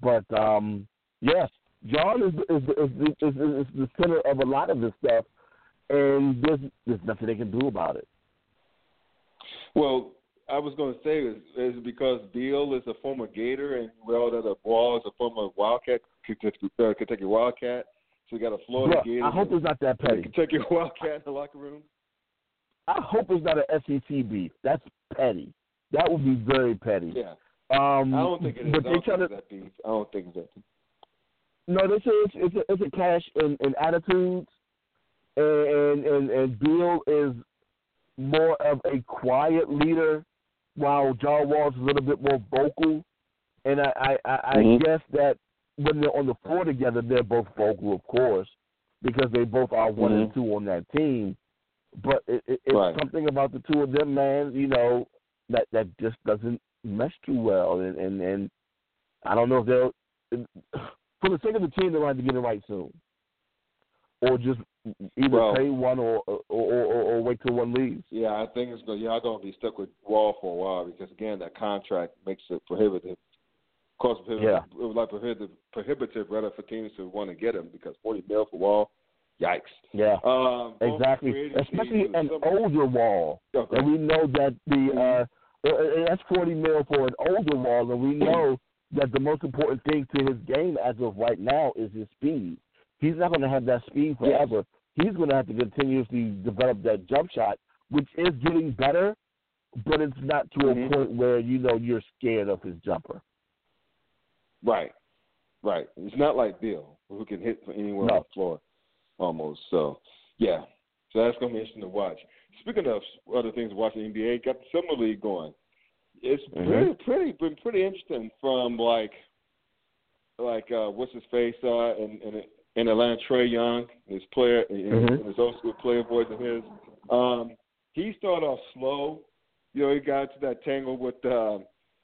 But um, yes, John is is, is is is the center of a lot of this stuff, and there's there's nothing they can do about it. Well, I was going to say is, is because Beal is a former Gator and well that Wall is a former Wildcat, Kentucky, uh, Kentucky Wildcat. So you got a Florida Look, Gator. I hope it's not that petty. Kentucky *laughs* Wildcat in the locker room. I hope it's not an SEC beef. That's petty. That would be very petty. Yeah, Um, I don't think it is. But I they don't try think to that beef. I don't think it's that. no. They say it's it's a, it's a clash in, in attitudes, and and and Beal is more of a quiet leader, while John Wall's a little bit more vocal. And I I, I, I Mhm. guess that when they're on the floor together, they're both vocal, of course, because they both are one and Mhm. two on that team. But it, it, it's Right. something about the two of them, man. You know that that just doesn't mesh too well, and and, and I don't know if they'll. *sighs* For the sake of the team, they're going to have to get it right soon, or just either pay one or or, or or or wait till one leaves. Yeah, I think it's going. Y'all going to be stuck with Wall for a while because again, that contract makes it prohibitive. Cost prohibitive. Yeah. It was like prohibitive, prohibitive rather for teams to want to get him because forty mil for Wall. Yikes. Yeah, Um, exactly. Especially an older wall. Okay. And we know that the uh, uh, that's forty mil for an older wall, and we know that the most important thing to his game as of right now is his speed. He's not going to have that speed forever. He's going to have to continuously develop that jump shot, which is getting better, but it's not to Mhm. a point where you know you're scared of his jumper. Right, right. It's not like Beal who can hit from anywhere No. on the floor, almost. So, yeah. So that's going to be interesting to watch. Speaking of other things to watch the NBA, got the summer league going. It's Mhm. pretty, pretty, been pretty interesting from like, like uh, what's his face uh, in, in in Atlanta, Trae Young, his player, and Mhm. his old school player voice of his. Um, he started off slow. You know, he got to that tangle with uh,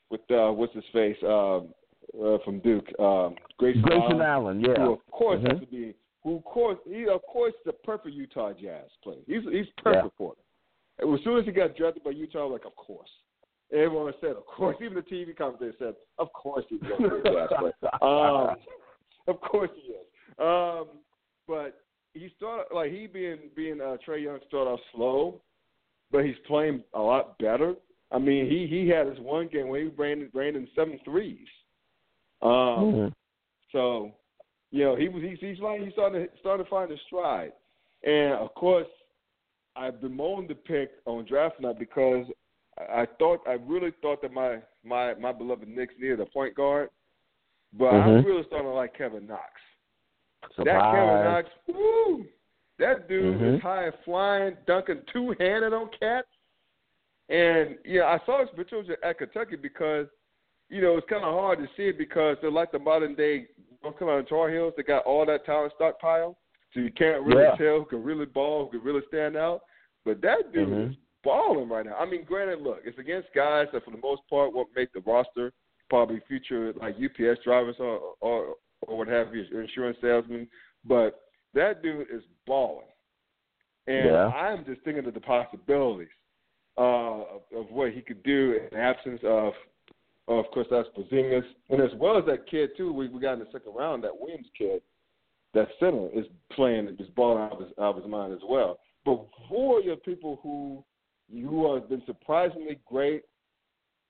with uh, what's his face um, uh, from Duke, um, Grayson, Grayson Allen, Allen, yeah. who of course Mhm. has to be, who of course he of course is the perfect Utah Jazz player. He's he's perfect Yeah. for it. And as soon as he got drafted by Utah, I was like, of course. Everyone said, of course. Even the TV commentator said, of course he's going to be a Jazz player. *laughs* Um, of course he is. Um, but he started like he being being uh, Trae Young started off slow, but he's playing a lot better. I mean, he he had his one game where he ran ran in seven threes. Um, Mhm. so, you know, he was he's he's like he's starting to starting to find his stride. And of course, I bemoaned the pick on draft night because I I thought I really thought that my my my beloved Knicks needed a point guard, but I'm Mhm. really starting to like Kevin Knox. That Kevin Knox, woo! That dude Mhm. is high flying, dunking two handed on cats. And yeah, I saw his pictures at Kentucky because you know it's kind of hard to see it because they're like the modern day North Carolina Tar Heels. They got all that talent stockpile, so you can't really Yeah. tell who can really ball, who can really stand out. But that dude Mhm. is balling right now. I mean, granted, look, it's against guys that for the most part won't make the roster. Probably future like UPS drivers or or or what have you, insurance salesmen. But that dude is balling, and Yeah. I'm just thinking of the possibilities uh, of, of what he could do in absence of, Oh, of course, that's Porzingis, and as well as that kid too. We we got in the second round that Williams kid, that center is playing, is balling out of his, out of his mind as well. But who are your people who who have been surprisingly great,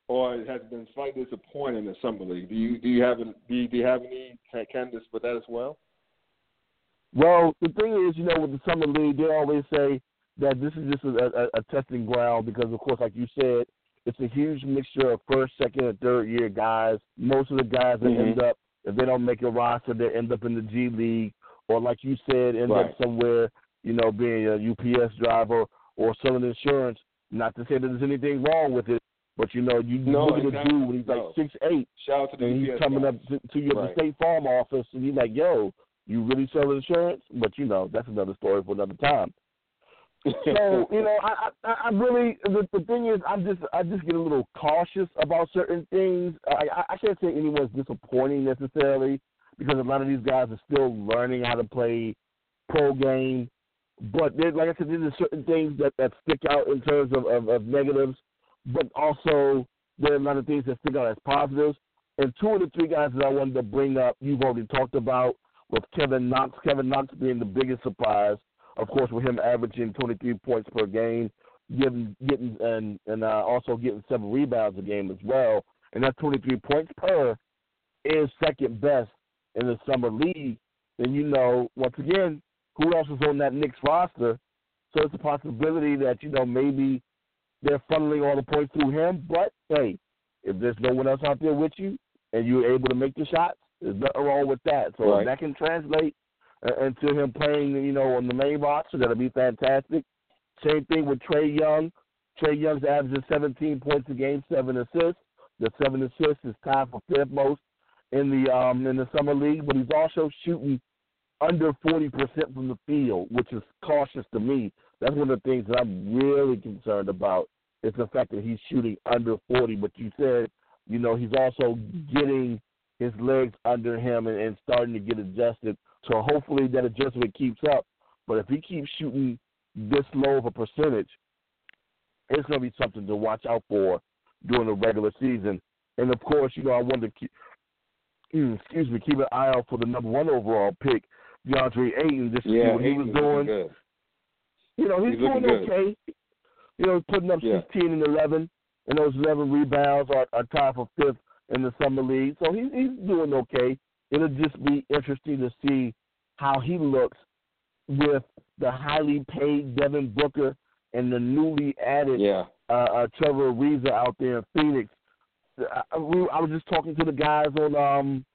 or has been slightly disappointing in summer league? Do you do you have do you, do you have any candidates for that as well? Well, the thing is, you know, with the summer league, they always say that this is just a, a, a testing ground because, of course, like you said, it's a huge mixture of first, second, and third year guys. Most of the guys that Mhm. end up, if they don't make a roster, they end up in the G League, or like you said, end Right. up somewhere, you know, being a UPS driver or selling insurance. Not to say that there's anything wrong with it, but you know, you No, look at a dude when he's like No. six eight, Shout out to the and he's UPS coming guys. up to, to your Right. State Farm office, and he's like, "Yo, you really sell insurance?" But you know, that's another story for another time. So *laughs* you know, I, I, I really the, the thing is, I'm just I just get a little cautious about certain things. I, I, can't say anyone's disappointing necessarily because a lot of these guys are still learning how to play pro game. But there, like I said, there's certain things that, that stick out in terms of, of, of negatives, but also there are a lot of things that stick out as positives. And two of the three guys that I wanted to bring up, you've already talked about, with Kevin Knox. Kevin Knox being the biggest surprise, of course, with him averaging 23 points per game, getting getting and and uh, also getting seven rebounds a game as well. And that 23 points per is second best in the summer league. Then you know, once again, who else is on that Knicks roster? So it's a possibility that you know maybe they're funneling all the points through him. But hey, if there's no one and to him playing, you know, on the main roster, that'll be fantastic. Same thing with Trae Young. Trae Young's averaging 17 points a game, seven assists. The seven assists is tied for fifth most in the um in the summer league, but he's also shooting under 40% from the field, which is cautious to me. That's one of the things that I'm really concerned about is the fact that he's shooting under 40. But you said, you know, he's also getting his legs under him and, and starting to get adjusted. So hopefully that adjustment keeps up. But if he keeps shooting this low of a percentage, it's going to be something to watch out for during the regular season. And of course, you know, I wanted to keep, *clears throat* excuse me, keep an eye out for the number one overall pick, DeAndre Ayton. Just yeah, see what he was doing. Good. You know, he's, he's doing okay. You know, putting up yeah. 16 and 11, and those 11 rebounds are, are tied for fifth in the summer league. So he's he's doing okay. It'll just be interesting to see how he looks with the highly paid Devin Booker and the newly added yeah. uh, uh, Trevor Ariza out there in Phoenix. I, I, was just talking to the guys on um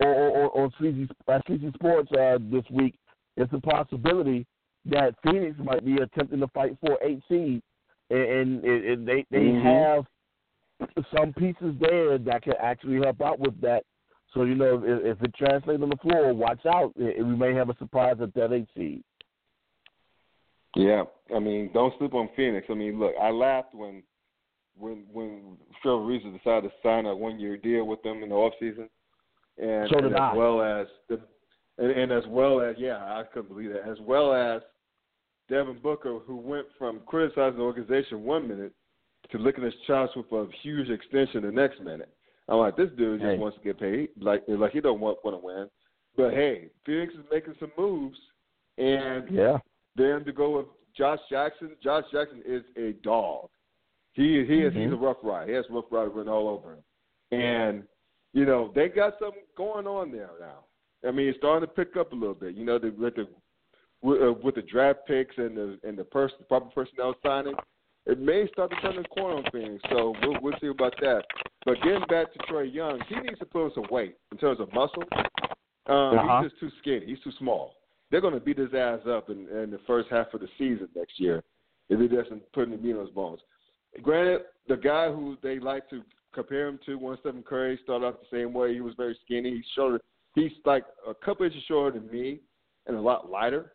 on, on, on Sleazy, uh, Sleazy Sports uh, this week. It's a possibility that Phoenix might be attempting to fight for eight seed, and, and, and they they mm-hmm. have some pieces there that can actually help out with that. So you know, if, if it translates on the floor, watch out. We may have a surprise at that eight seed. Yeah, I mean, don't sleep on Phoenix. I mean, look, I laughed when when when Trevor Ariza decided to sign a one year deal with them in the off season, and, so and as I. well as the and, and as well as yeah, I couldn't believe that. As well as Devin Booker, who went from criticizing the organization one minute to licking his chops with a huge extension the next minute. I'm like, this dude just hey. wants to get paid. Like, like he don't want want to win. But hey, Phoenix is making some moves, and yeah, then to go with Josh Jackson. Josh Jackson is a dog. He he is mm-hmm. he's a rough ride. He has rough ride written all over him, and you know they got something going on there now. I mean, it's starting to pick up a little bit. You know, the, with the with, uh, with the draft picks and the and the person proper personnel signing, it may start to turn the corner on things. So we'll, we'll see about that. But getting back to Trae Young, he needs to put on some weight in terms of muscle. Um, uh-huh. He's just too skinny. He's too small. They're going to beat his ass up in, in the first half of the season next year if he doesn't put any meat on his bones. Granted, the guy who they like to compare him to, one Stephen Curry, started off the same way. He was very skinny. He's shorter. He's like a couple inches shorter than me and a lot lighter.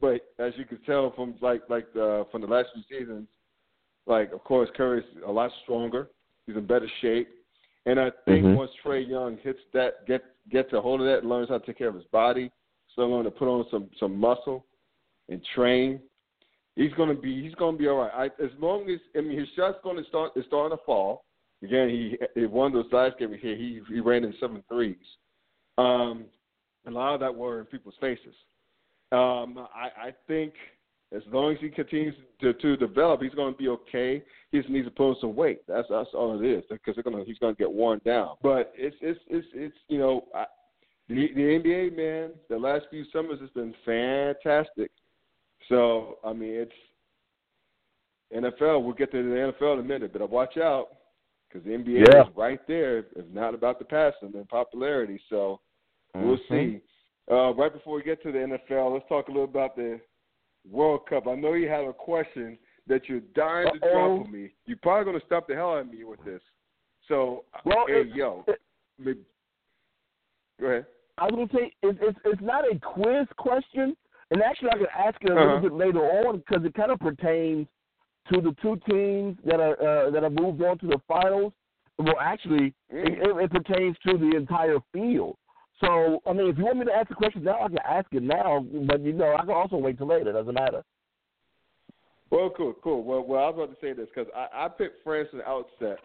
But as you can tell from like like uh, from the last few seasons, like of course Curry's a lot stronger. He's in better shape, and I think mm-hmm. once Trae Young hits that, get gets a hold of that, learns how to take care of his body, so learn to put on some some muscle and train, he's gonna be he's gonna be all right. I, as long as I mean his shot's gonna start is starting to fall. Again, he, he won those last games here. He he ran in seven threes. Um, a lot of that were in people's faces. Um, I, I think as long as he continues to, to develop, he's going to be okay. He just needs to put on some weight. That's that's all it is because they're gonna he's going to get worn down. But it's it's it's it's you know I, the the NBA man the last few summers has been fantastic. So I mean it's NFL. We'll get to the NFL in a minute, but watch out because the NBA yeah. is right there, if not about to pass them in popularity. So we'll mm-hmm. see. Uh, right before we get to the NFL, let's talk a little about the World Cup. I know you have a question that you're dying to Uh-oh. drop on me. You're probably going to stop the hell out of me with this. So, well, hey, it, yo, it, maybe, go ahead. I was going to say it's, it's it's not a quiz question, and actually I could ask it a Uh-huh. little bit later on because it kind of pertains to the two teams that are uh, that have moved on to the finals. Well, actually, Mm. it, it, it pertains to the entire field. So, I mean, if you want me to ask the question now, I can ask it now. But you know, I can also wait till later. It doesn't matter. Well, cool, cool. Well, well, I was about to say this because I, I picked France in the outset,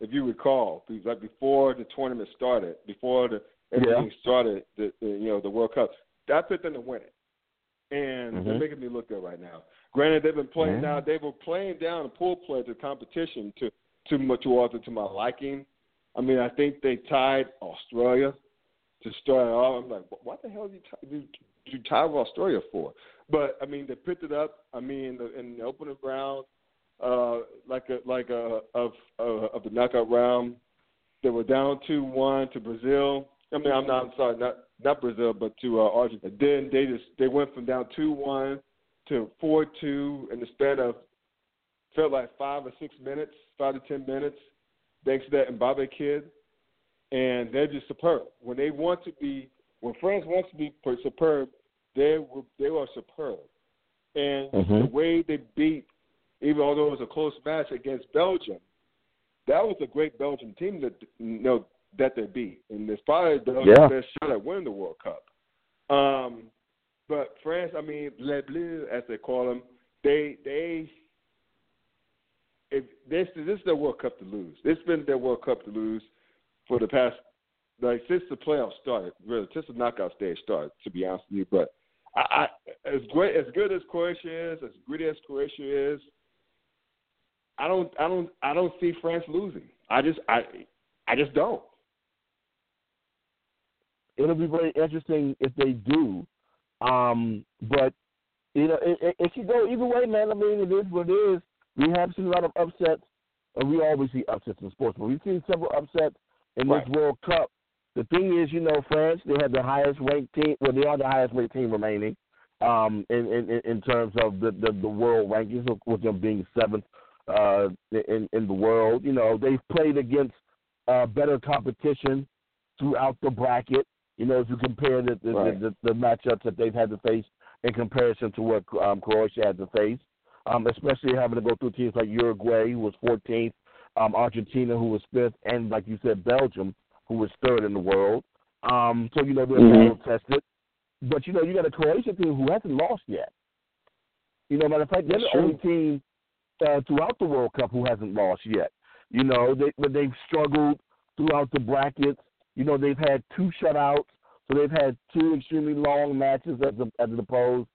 if you recall, because like before the tournament started, before the everything Yeah. started, the, the you know the World Cup, I picked them to win it, and they're Mhm. making me look good right now. Granted, they've been playing Mhm. now. They were playing down the pool play to competition to to much towards to my liking. I mean, I think they tied Australia to start off. I'm like, what the hell did you, did you tie with Australia for? But I mean, they picked it up. I mean, in the, in the opening round, uh, like a like a of uh, of the knockout round, they were down two one to Brazil. I mean, I'm not I'm sorry, not not Brazil, but to uh, Argentina. Then they just they went from down two one to four two in the span of felt like five or six minutes, five to ten minutes, thanks to that Mbappe kid. And they're just superb. When they want to be, when France wants to be superb, they were they were superb. And the Mhm. way they beat, even although it was a close match against Belgium, that was a great Belgium team that you know that they beat, and it's probably Belgium's Yeah. best shot at winning the World Cup. Um, but France, I mean, Les Bleus, as they call them, they they if this this is their World Cup to lose. It's been their World Cup to lose for the past like since the playoffs started, really since the knockout stage started. To be honest with you, but I, I as great as good as Croatia is, as gritty as Croatia is, I don't I don't I don't see France losing. I just I I just don't. It'll be very interesting if they do. Um, but you know, it, it, it could go either way, man. I mean, it is what it is. We have seen a lot of upsets, and we always see upsets in sports, but we've seen several upsets in Right. this World Cup. The thing is, you know, France they have the highest ranked team. Well, they are the highest ranked team remaining um, in, in in terms of the the, the world rankings, with them being seventh uh, in in the world. You know, they've played against uh, better competition throughout the bracket. You know, if you compare the the, Right. the, the, the matchups that they've had to face in comparison to what um, Croatia had to face, um, especially having to go through teams like Uruguay, who was 14th, um, Argentina, who was fifth, and like you said, Belgium, who was third in the world. Um, so you know they're Mhm. battle tested. But you know you got a Croatia team who hasn't lost yet. You know, matter of fact, they're That's the true. only team uh, throughout the World Cup who hasn't lost yet. You know, they but they've struggled throughout the brackets. You know, they've had two shutouts, so they've had two extremely long matches as a, as opposed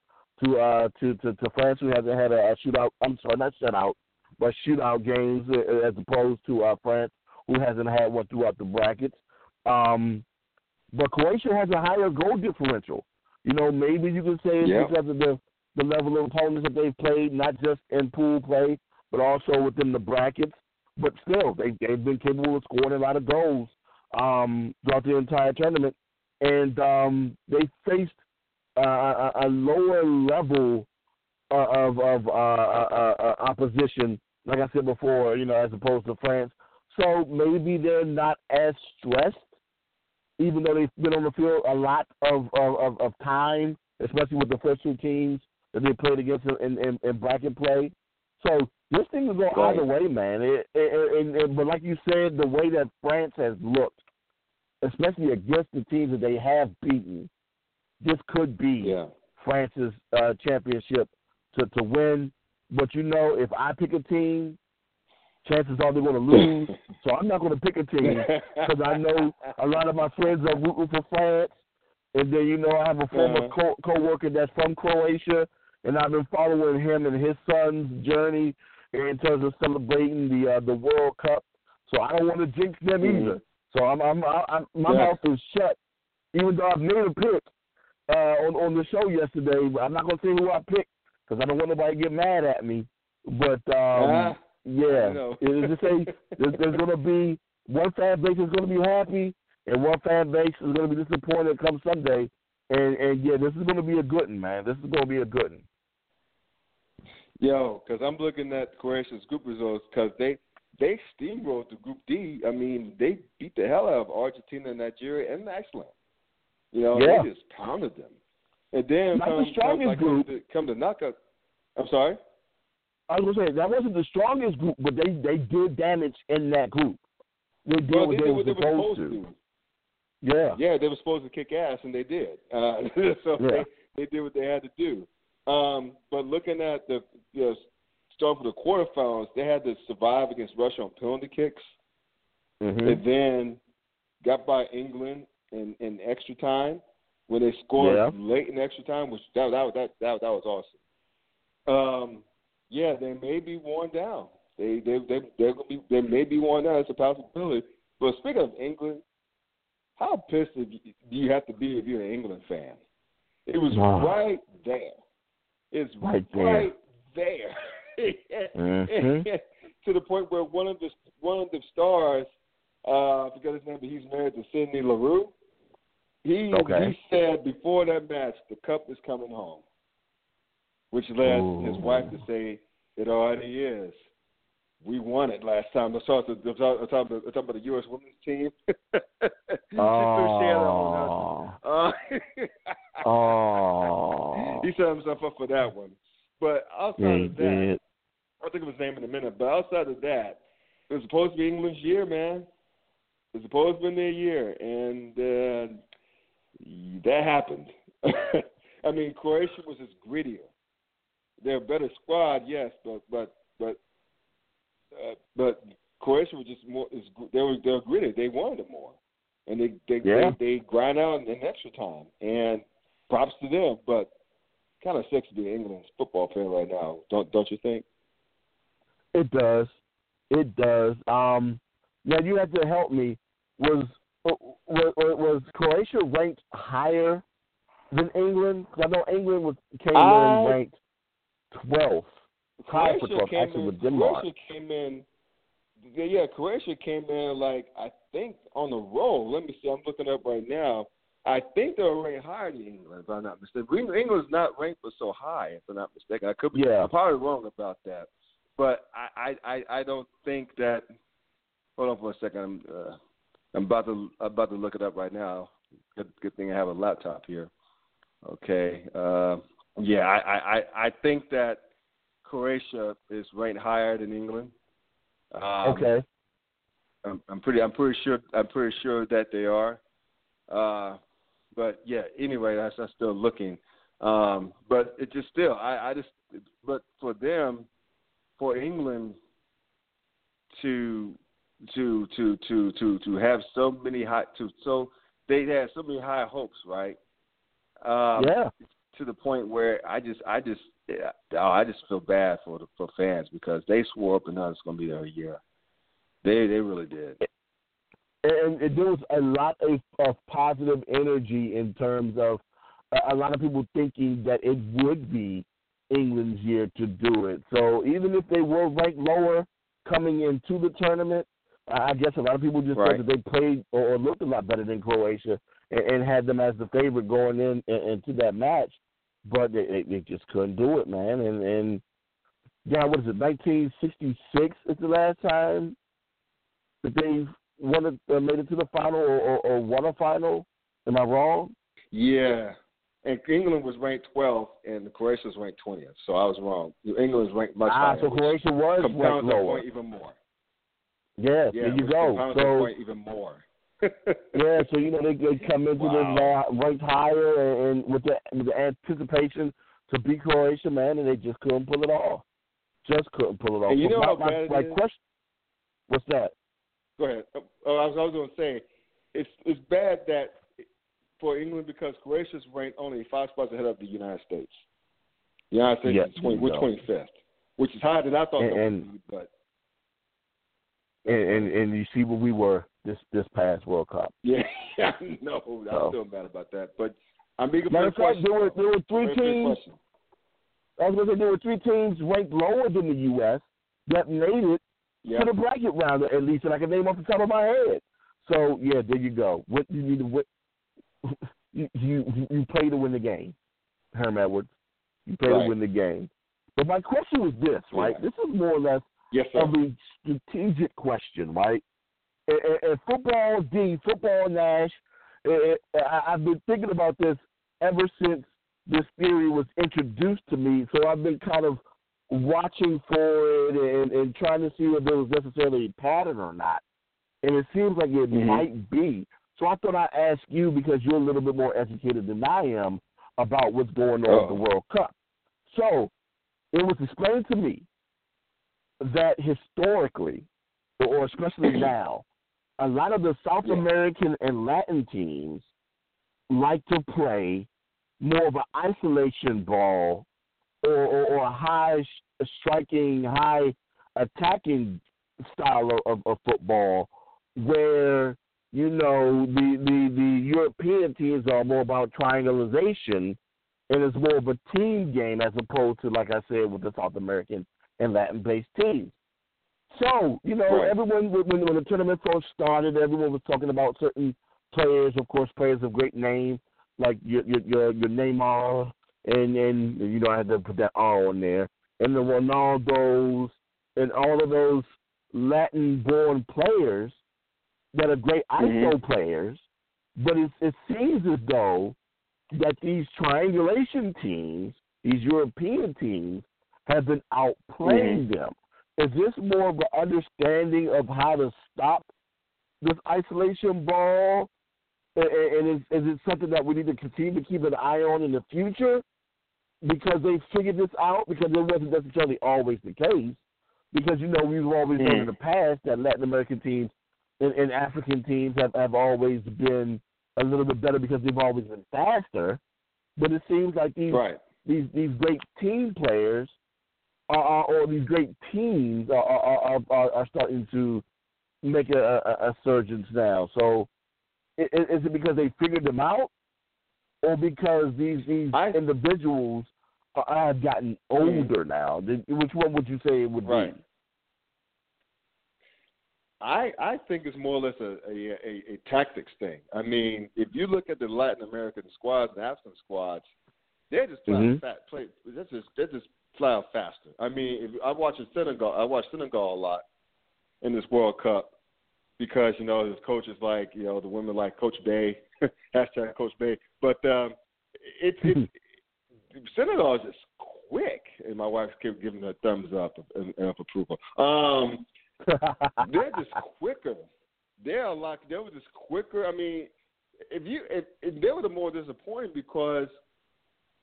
to uh to, to to France who hasn't had a, a shootout. I'm sorry, not shutout, but shootout games uh, as opposed to uh, France who hasn't had one throughout the brackets. Um, but Croatia has a higher goal differential. You know, maybe you could say it's Yeah. because of the the level of opponents that they've played, not just in pool play, but also within the brackets. But still, they they've been capable of scoring a lot of goals um, throughout the entire tournament, and um, they faced uh, a, a lower level uh, of of uh, uh, uh, opposition, like I said before, you know, as opposed to France. So maybe they're not as stressed, even though they've been on the field a lot of of, of, time, especially with the first two teams that they played against in, in, in bracket play. So this thing will go Right. either way, man. It, it, it, it, but like you said, the way that France has looked, especially against the teams that they have beaten, this could be Yeah. France's uh, championship to to win. But you know, if I pick a team, chances are they're going to lose. *laughs* so I'm not going to pick a team because I know a lot of my friends are rooting for France. And then you know I have a former Uh-huh. co- coworker that's from Croatia, and I've been following him and his son's journey in terms of celebrating the uh, the World Cup. So I don't want to jinx them Mhm. either. So I'm, I'm, I, I'm my Yeah. mouth is shut, even though I've made a pick uh, on on the show yesterday. But I'm not gonna say who I picked because I don't want nobody to get mad at me. But um, Ah, yeah, I know. it just say there's, there's gonna be one fan base is gonna be happy and one fan base is gonna be disappointed come Sunday. And and yeah, this is gonna be a good one, man. This is gonna be a good one. Yo, because I'm looking at Croatia's group results because they they steamrolled the Group D. I mean, they beat the hell out of Argentina, Nigeria, and Iceland. You know, Yeah. they just pounded them. And then Not the come, come, strongest group. come, to, come to knockout. I'm sorry. I was gonna say that wasn't the strongest group, but they they did damage in that group. They did Well, what they they, did were what they were supposed, supposed to. to. Yeah. Yeah, they were supposed to kick ass, and they did. Uh, *laughs* so Yeah. they, they did what they had to do. Um, but looking at the you know, start for the quarterfinals, they had to survive against Russia on penalty kicks, hmm and then got by England in, in extra time when they scored Yeah. late in extra time, which that that that that, that was awesome. Um, yeah, they may be worn down. They they they they're gonna be they may be worn down. It's a possibility. But speaking of England, how pissed do you- have to be if you're an England fan? It was Wow. right there. It's Right there. Right there. Mhm. *laughs* to the point where one of the one of the stars, uh, I forget his name, but he's married to Sydney Leroux. He Okay. he said before that match, the cup is coming home, which led his wife to say it already is. We won it last time. I saw the I'm talking about, I'm talking about the U.S. women's team. *laughs* she threw shade on us. Oh. Uh, Oh. *laughs* he set himself up for that one. But outside of that. I'll think of his name in a minute. But outside of that, it was supposed to be England's year, man. It was supposed to be their year, and uh, that happened. *laughs* I mean, Croatia was just grittier. They're a better squad, yes, but but but uh, but Croatia was just more. Is, they were they were gritty. They wanted it more, and they they Yeah. they, they grind out in extra time. And props to them, but kind of sucks to be an England's football fan right now. Don't don't you think? It does. It does. Um, now you have to help me. Was was, was Croatia ranked higher than England? I know England was came I- in ranked twelfth. Tied for Croatia 12th, came actually, in, with Denmark. Croatia came in. Yeah, yeah, Croatia came in like I think on the roll. Let me see. I'm looking up right now. I think they were ranked higher than England, if I'm not mistaken. England's not ranked for so high, if I'm not mistaken. I could be. Yeah. I'm probably wrong about that, but I I I, I don't think that. Hold on for a second. I'm uh, I'm about to I'm about to look it up right now. Good good thing I have a laptop here. Okay. Uh, yeah, I, I I think that Croatia is ranked higher than England. Um, okay. I'm, I'm pretty. I'm pretty sure. I'm pretty sure that they are. Uh, but yeah. Anyway, that's I'm still looking. Um, but it just still. I, I just. But for them, for England to to to to to to have so many high to so they had so many high hopes, right? Um, yeah. to the point where I just I just oh, I just feel bad for the for fans because they swore up and down it's going to be their year. They they really did. and, and there was a lot of, of positive energy in terms of a, a lot of people thinking that it would be England's year to do it. So even if they were ranked lower coming into the tournament, I guess a lot of people just Right. thought that they played or, or looked a lot better than Croatia and, and had them as the favorite going in, in into that match. But they, they, they just couldn't do it, man. And and yeah, what is it? 1966 is the last time that they've won it, uh, made it to the final or, or, or won a final. Am I wrong? Yeah. And England was ranked 12th and Croatia was ranked 20th. So I was wrong. England was ranked much ah, higher. so Croatia was ranked lower. point even more. Yes, Yeah, there you go. So even more. *laughs* yeah, so you know they, they *laughs* come into Wow. this uh, ranked higher and, and with the with the anticipation to beat Croatia, man, and they just couldn't pull it off. Just couldn't pull it off. And you But know my, how my, bad it my is? question. What's that? Go ahead. Oh, I was, I was going to say, it's it's bad that for England because Croatia's ranked only five spots ahead of the United States. The United States Yeah, is 20, we're 25th, which is higher than I thought And- and- be. But And, and and you see where we were this this past World Cup. *laughs* yeah, I know. I'm So. still mad about that. But I'm eager for Matter of fact, there were there were three teams. I was going to say there were three teams ranked lower than the U.S. that made it Yeah. to the bracket round at least, and I can name off the top of my head. So yeah, there you go. What you need to what *laughs* you you you play to win the game, Herm Edwards. You play Right. to win the game. But my question was this, right? Yeah. This is more or less Yes, sir. of a strategic question, right? And, and- football D, football Nash. I- I've been thinking about this ever since this theory was introduced to me. So I've been kind of watching for it and, and trying to see if there was necessarily a pattern or not. And it seems like it Mhm. might be. So I thought I'd ask you because you're a little bit more educated than I am about what's going on Oh. with the World Cup. So it was explained to me that historically, or especially *clears throat* now, a lot of the South Yeah. American and Latin teams like to play more of an isolation ball or, or, or a high sh- striking, high attacking style of, of, of football, where you know the, the the European teams are more about triangulation, and it's more of a team game as opposed to like I said with the South American and Latin based teams. So you know, Right. everyone when when the tournament first started, everyone was talking about certain players, of course, players of great name like your your your, your Neymar and and you know I had to put that R on there, and the Ronaldos and all of those Latin-born players that are great. Mm-hmm. ISO players, but it, it seems as though that these triangulation teams, these European teams, have been outplaying mm-hmm. them. Is this more of an understanding of how to stop this isolation ball? And, is, is it something that we need to continue to keep an eye on in the future? Because they figured this out, because it wasn't necessarily always the case. Because, you know, we've always known in the mm-hmm. past that Latin American teams and, and African teams have, have always been a little bit better because they've always been faster. But it seems like these Right. these these great team players or these great teams are are, are, are starting to make a, a, a surgence now. So, i- i- is it because they figured them out, or because these these I- individuals are, have gotten older now? Which one would you say it would Right. be? I I think it's more or less a a, a, a tactics thing. I mean, if you look at the Latin American squads and African squads, they're just flat, Mhm. fat, play. They're just they're just flat out faster. I mean, if I watch Senegal, I watch Senegal a lot in this World Cup because you know his coaches like you know the women like Coach Bay, *laughs* hashtag Coach Bay. But um, it's it, *laughs* Senegal is just quick, and my wife kept giving her thumbs up and, and of approval. Um, *laughs* they're just quicker. They're a lot. They were just quicker. I mean, if you if, if they were the more disappointing because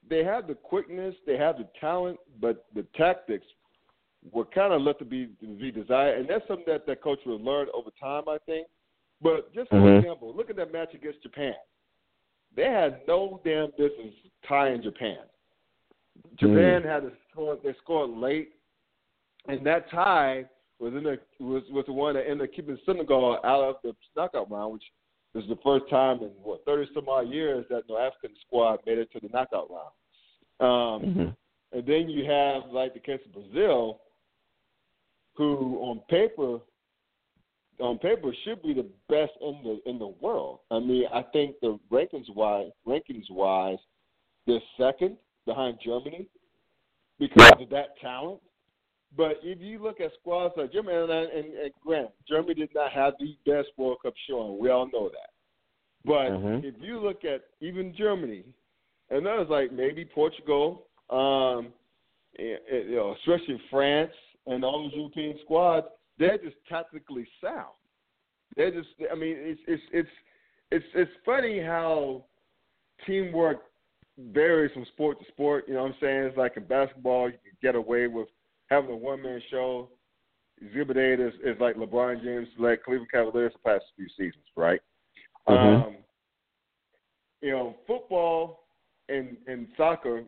they had the quickness, they had the talent, but the tactics were kind of left to be to be desired, and that's something that that coach will learn over time, I think. But just for Mhm. example, look at that match against Japan. They had no damn business tying Japan. Japan had to score. They scored late, and that tie was in the was was the one that ended up keeping Senegal out of the knockout round, which was the first time in what thirty some odd years that no African squad made it to the knockout round. Um, Mhm. and then you have like the case of Brazil, who on paper, on paper should be the best in the in the world. I mean, I think the rankings wise, rankings wise, they're second behind Germany because Yeah. of that talent. But if you look at squads like Germany, and, and, and Grant, Germany did not have the best World Cup showing. We all know that. But Mhm. if you look at even Germany, and others like maybe Portugal, um, and, and, you know, especially France and all those European squads, they're just tactically sound. They're just, I mean, it's it's it's it's it's funny how teamwork varies from sport to sport. You know what I'm saying? It's like in basketball, you can get away with having a one man show. Exhibit eight is, is like LeBron James led Cleveland Cavaliers the past few seasons, right? Mhm. Um, you know, football and and soccer,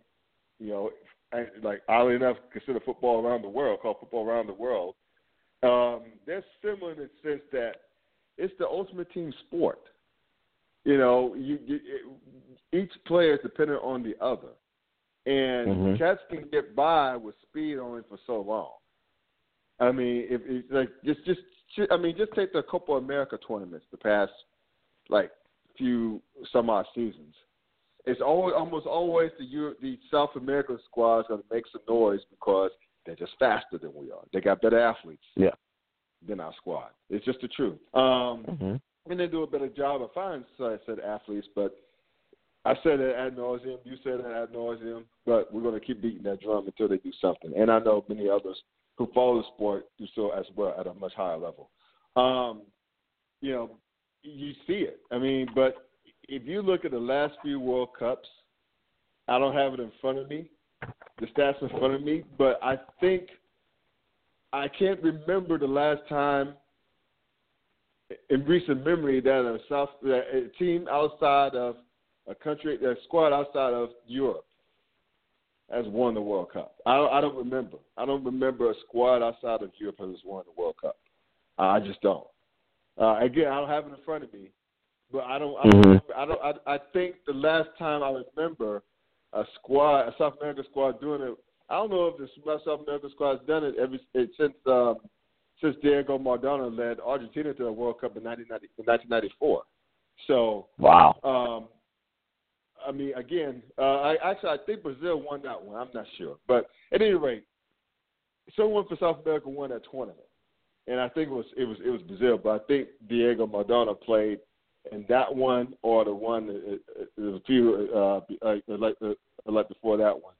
you know, like oddly enough, consider football around the world, called football around the world. Um, they're similar in the sense that it's the ultimate team sport. You know, you, you it, each player is dependent on the other, and Mhm. cats can get by with speed only for so long. I mean, if, if like just just I mean, just take the Copa America tournaments the past like few some odd seasons. It's always almost always the Euro, the South American squads to make some noise because they're just faster than we are. They got better athletes Yeah. than our squad. It's just the truth. Um, Mhm. and they do a better job of finding I said athletes, but I said it ad nauseum. You said it ad nauseum, but we're going to keep beating that drum until they do something. And I know many others who follow the sport do so as well at a much higher level. Um, you know, you see it. I mean, but if you look at the last few World Cups, I don't have it in front of me, the stats in front of me, but I think I can't remember the last time in recent memory that a South that a team outside of a country, a squad outside of Europe has won the World Cup. I don't, I don't remember. I don't remember a squad outside of Europe has won the World Cup. I just don't. Uh, again, I don't have it in front of me, but I don't. I don't. Mhm. I, don't I, I think the last time I remember a squad, a South American squad doing it. I don't know if the South American squad has done it ever it, since um, since Diego Maradona led Argentina to the World Cup in 1990, in 1994. So Wow. um, I mean, again, uh, I actually I think Brazil won that one. I'm not sure, but at any rate, someone for South America won that tournament, and I think it was it was it was Brazil. But I think Diego Maradona played in that one or the one uh, uh, a few uh, uh, like uh, like before that one.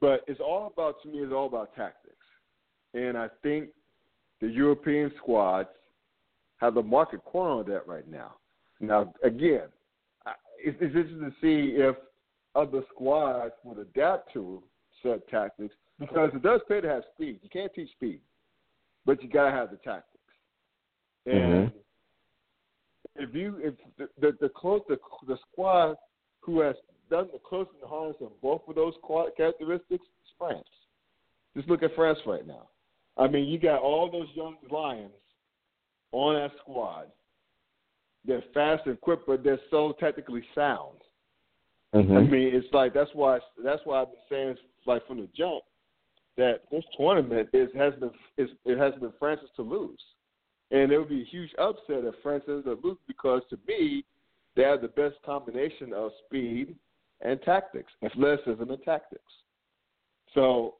But it's all about to me. It's all about tactics, and I think the European squads have the market corner on that right now. Now, again, it's, it's interesting to see if other squads would adapt to said tactics because it does pay to have speed. You can't teach speed, but you gotta have the tactics. And mm-hmm. if you if the the, the close the, the squad who has done the closest harness of both of those characteristics is France. Just look at France right now. I mean, you got all those young lions on that squad. They're fast and quick, but they're so technically sound. Mhm. I mean, it's like that's why that's why I've been saying like from the jump that this tournament is has been is it has been France's to lose, and it would be a huge upset if France's to lose because to me they have the best combination of speed and tactics, athleticism and tactics. So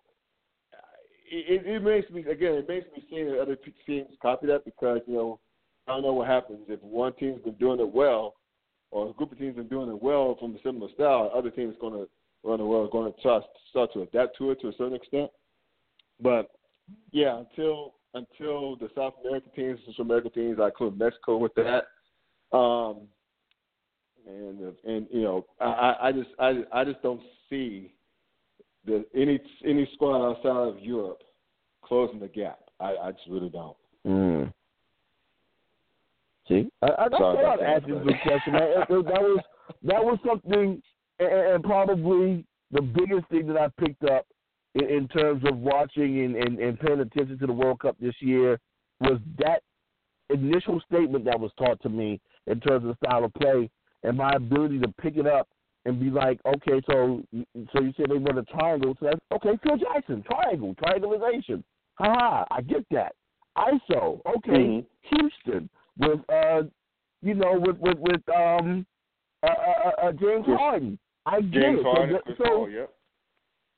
it, it makes me again it makes me seeing that other teams copy that because you know I don't know what happens if one team's been doing it well or a group of teams been doing it well from a similar style, other teams going to around the world going to try start to adapt to it to a certain extent. But yeah, until until the South American teams, Central American teams, I include Mexico with that. Um, and and you know, I, I just I I just don't see the any any squad outside of Europe closing the gap. I, I just really don't. Mm. See, I, I, that's Sorry what about I'd that, ask this question. That, was that was something, and, and probably the biggest thing that I picked up in, in terms of watching and, and, and paying attention to the World Cup this year was that initial statement that was taught to me in terms of the style of play and my ability to pick it up and be like, okay, so so you said they run a triangle, so that's okay. Phil Jackson, triangle, triangulation. Ha ha, I get that. ISO, okay. Mhm. Houston with uh, you know, with with with um, uh, uh, uh, James Harden. I get James it. Harden, so, so Paul, yep.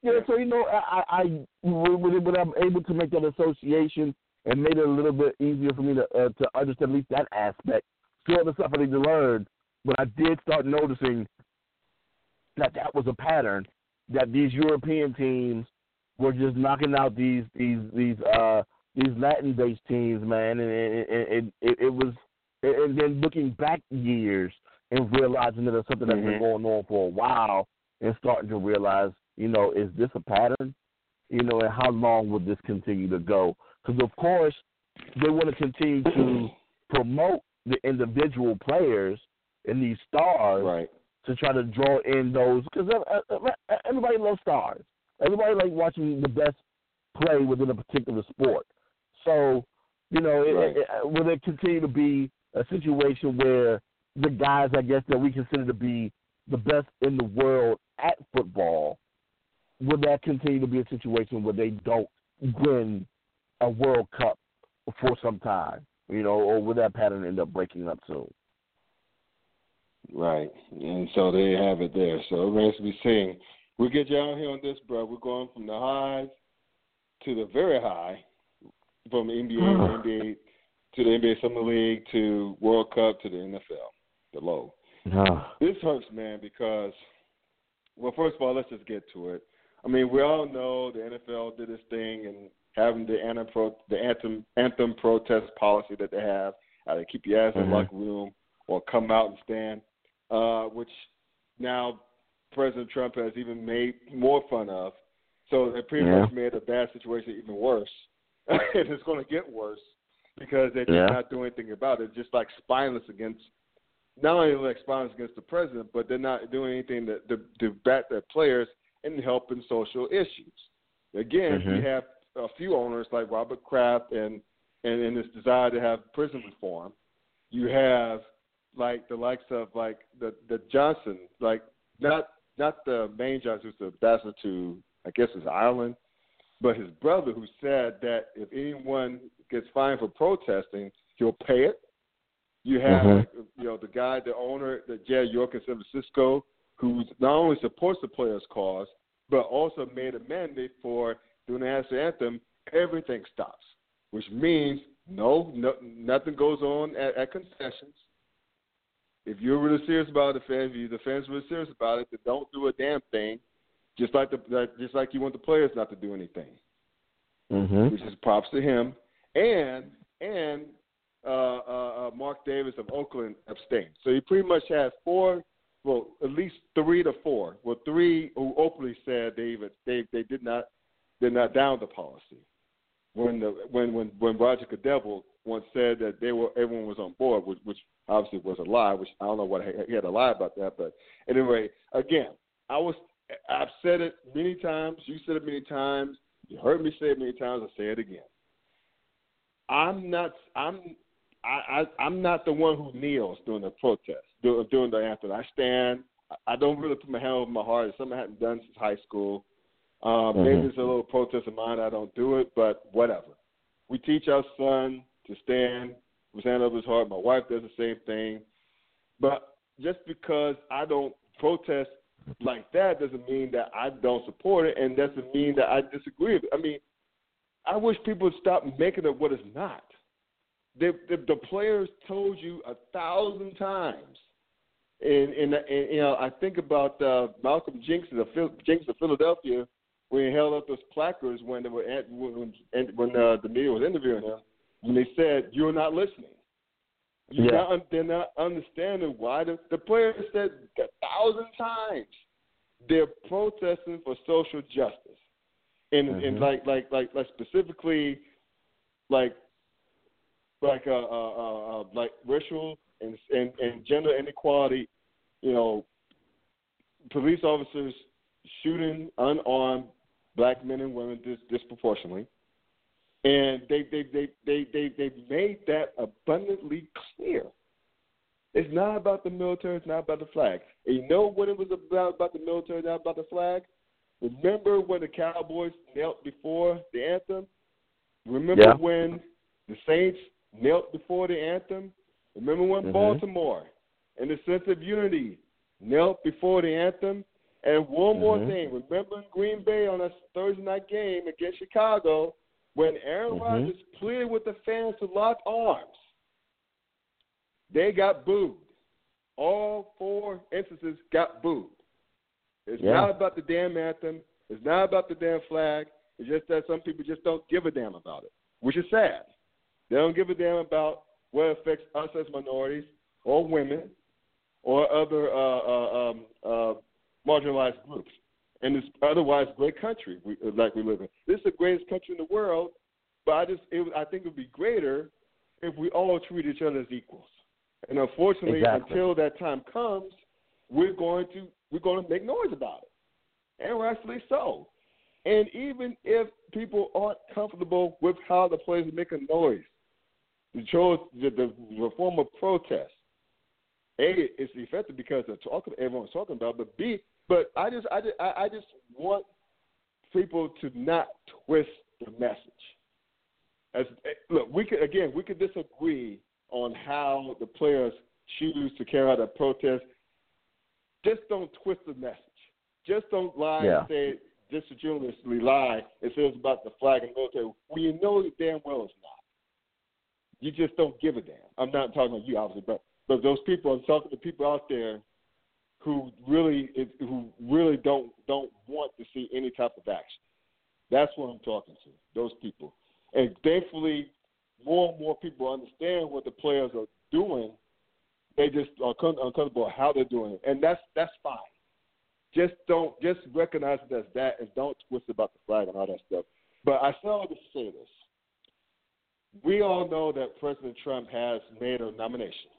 yeah, Yeah. so you know, I, I, I when, when I'm able to make that association and made it a little bit easier for me to uh, to understand at least that aspect. Still the stuff I need to learn, but I did start noticing that that was a pattern that these European teams were just knocking out these these these uh these Latin based teams, man, and it, it, it, it was and then looking back years and realizing that it's something that's been Mhm. going on for a while and starting to realize, you know, is this a pattern? You know, and how long will this continue to go? Because of course they want to continue to *clears throat* promote the individual players and these stars Right. to try to draw in those because uh, uh, uh, everybody loves stars. Everybody like watching the best play within a particular sport. So, you know, it, Right. it, uh, it, will there continue to be a situation where the guys, I guess, that we consider to be the best in the world at football, will that continue to be a situation where they don't win a World Cup for some time? You know, or will that pattern end up breaking up soon? Right. And so they have it there. So it remains to be seen. We'll get you out here on this, bro. We're going from the highs to the very high, from NBA, to NBA to the NBA Summer League to World Cup to the NFL, the low. This hurts, man, because well, first of all, let's just get to it. I mean, we all know the NFL did this thing and having the anthem pro, the anthem anthem protest policy that they have. either keep your ass mm-hmm. in the locker room or come out and stand, uh, which now President Trump has even made more fun of. So they pretty yeah. much made a bad situation even worse. *laughs* *laughs* and it's going to get worse because they're yeah. not doing anything about it. Just like spineless against, not only like spineless against the president, but they're not doing anything to, to, to back their players and helping social issues. Again, mm-hmm. we have a few owners like Robert Kraft and and in this desire to have prison reform. You have like the likes of like the the Johnson, like not not the main Johnson who's the ambassador to I guess it's Ireland, but his brother who said that if anyone gets fined for protesting, he'll pay it. You have mm-hmm. you know the guy, the owner, the Jed York in San Francisco, who not only supports the players' cause, but also made a mandate for during the national anthem, everything stops, which means no, no nothing goes on at, at concessions. If you're really serious about the fans, if the fans are really serious about it, then don't do a damn thing. Just like the just like you want the players not to do anything, mm-hmm. which is props to him. And and uh, uh, uh, Mark Davis of Oakland abstained. So he pretty much has four, well, at least three to four. Well, three who openly said they even they they did not did not down the policy. When the when when when Roger Goodell once said that they were everyone was on board, which, which obviously was a lie. Which I don't know what he had to lie about that, but anyway, again, I was I've said it many times. You said it many times. You heard me say it many times. I say it again. I'm not. I'm. I, I, I'm not the one who kneels during the protest, during the anthem. I stand. I don't really put my hand over my heart. It's something I haven't done since high school. Um, mm-hmm. Maybe it's a little protest of mine. I don't do it, but whatever. We teach our son to stand with his hand over his heart. My wife does the same thing. But just because I don't protest like that doesn't mean that I don't support it, and doesn't mean that I disagree with it. I mean, I wish people would stop making it what it's not. The, the, the players told you a thousand times, and, and, and you know I think about uh, Malcolm Jenkins of Jenkins of Philadelphia when he held up those placards when they were at, when when uh, the media was interviewing him when they said you're not listening. You're yeah. not, they're not understanding why the, the players said a thousand times they're protesting for social justice, and mm-hmm. and like like like like specifically like like uh, uh, uh, uh like racial and, and and gender inequality, you know, police officers shooting unarmed black men and women dis- disproportionately and they they they they they they made that abundantly clear. It's not about the military. It's not about the flag. And you know what it was about about the military, not about the flag. Remember when the Cowboys knelt before the anthem? Remember yeah. when the Saints knelt before the anthem? Remember when mm-hmm. Baltimore, in the sense of unity, knelt before the anthem? And one more mm-hmm. thing, remember in Green Bay on a Thursday night game against Chicago, when Aaron mm-hmm. Rodgers pleaded with the fans to lock arms, they got booed. All four instances got booed. It's yeah. not about the damn anthem. It's not about the damn flag. It's just that some people just don't give a damn about it, which is sad. They don't give a damn about what affects us as minorities or women or other uh, uh, um, uh, marginalized groups in this otherwise great country we, uh, like we live in. This is the greatest country in the world, but I just it, I think it would be greater if we all treat each other as equals. And unfortunately, exactly. until that time comes, we're going to we're going to make noise about it, and rightfully so. And even if people aren't comfortable with how the players make a noise, the the, the, the form of protest, a, it's effective because they're talking, everyone's talking about, but B, but I just, I just, I just want people to not twist the message. As look, we could again, we could disagree on how the players choose to carry out a protest. Just don't twist the message. Just don't lie yeah. and say disingenuously lie and say it's about the flag and military when you know damn well it's not. You just don't give a damn. I'm not talking about you, obviously, but but those people, I'm talking to people out there who really who really don't don't want to see any type of action. That's what I'm talking to. Those people, and thankfully, more and more people understand what the players are doing, they just are uncomfortable how they're doing it, and that's that's fine. Just don't just recognize it as that, and don't twist about the flag and all that stuff. But I still have to say this: we all know that President Trump has made a nomination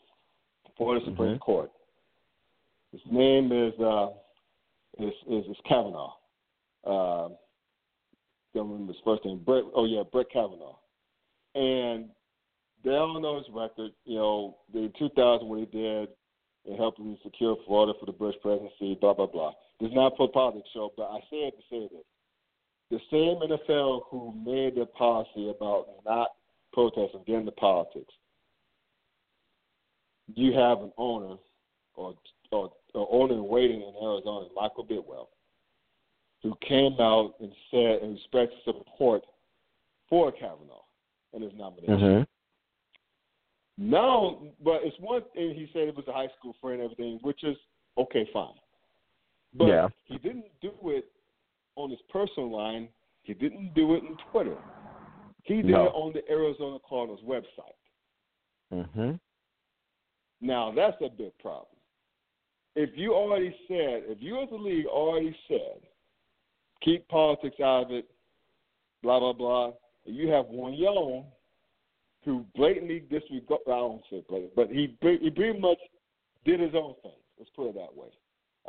for the Supreme mm-hmm. Court. His name is uh, is, is, is Kavanaugh. Uh, don't remember his first name. Brett. Oh yeah, Brett Kavanaugh. And they all know his record. You know, in 2000 what he did in helping secure Florida for the Bush presidency. Blah blah blah. This is not a politics show, but I say it to say this: the same NFL who made their policy about not protesting, getting into politics. You have an owner or or, or owner in waiting in Arizona, Michael Bidwill, who came out and said and expressed support for Kavanaugh and his nomination. Mm-hmm. Now, but it's one thing he said it was a high school friend and everything, which is okay, fine. But yeah. he didn't do it on his personal line. He didn't do it on Twitter. He did no. it on the Arizona Cardinals website. Mm-hmm. Now that's a big problem. If you already said, if you as a league already said, keep politics out of it, blah blah blah, and you have one young who blatantly disregard, I don't say blatant, but he he pretty much did his own thing. Let's put it that way,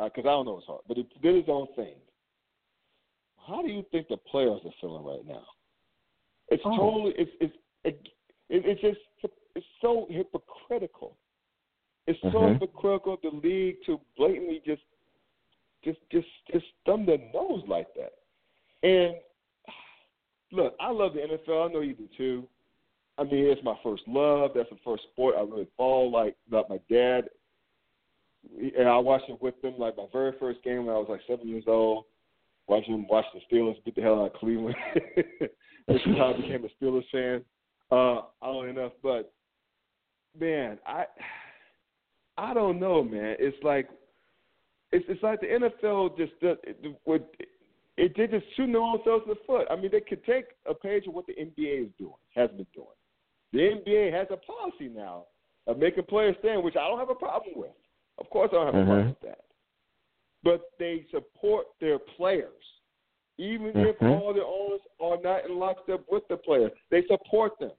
because uh, I don't know his heart, but he did his own thing. How do you think the players are feeling right now? It's oh. totally it's it's it, it's just it's so hypocritical. It's so mm-hmm. hypocritical the league to blatantly just just just just thumb their nose like that. And *sighs* look, I love the NFL. I know you do too. I mean, it's my first love. That's the first sport I really follow. Like, like my dad, and I watched it with them. Like my very first game when I was like seven years old. Watching him watch the Steelers beat the hell out of Cleveland. *laughs* This is how I became a Steelers fan. Uh, oddly enough, but man, I I don't know, man. It's like it's it's like the NFL just does it, would it they just shooting their own selves in the foot. I mean, they could take a page of what the NBA is doing, has been doing. The NBA has a policy now of making players stand, which I don't have a problem with. Of course, I don't have a problem mm-hmm. with that. But they support their players even mm-hmm. if all the owners are not in lockstep with the players. They support them.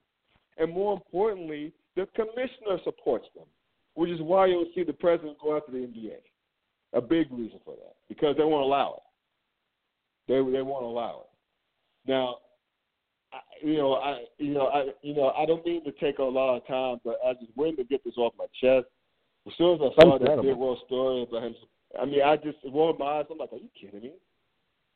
And more importantly, the commissioner supports them, which is why you'll see the president go after the NBA. A big reason for that, because they won't allow it. They they won't allow it. Now, I, you know, I you know, I you know, I don't mean to take a lot of time, but I just wanted to get this off my chest. As soon as I saw that big world story about him, I mean, I just rolled my eyes. I'm like, are you kidding me?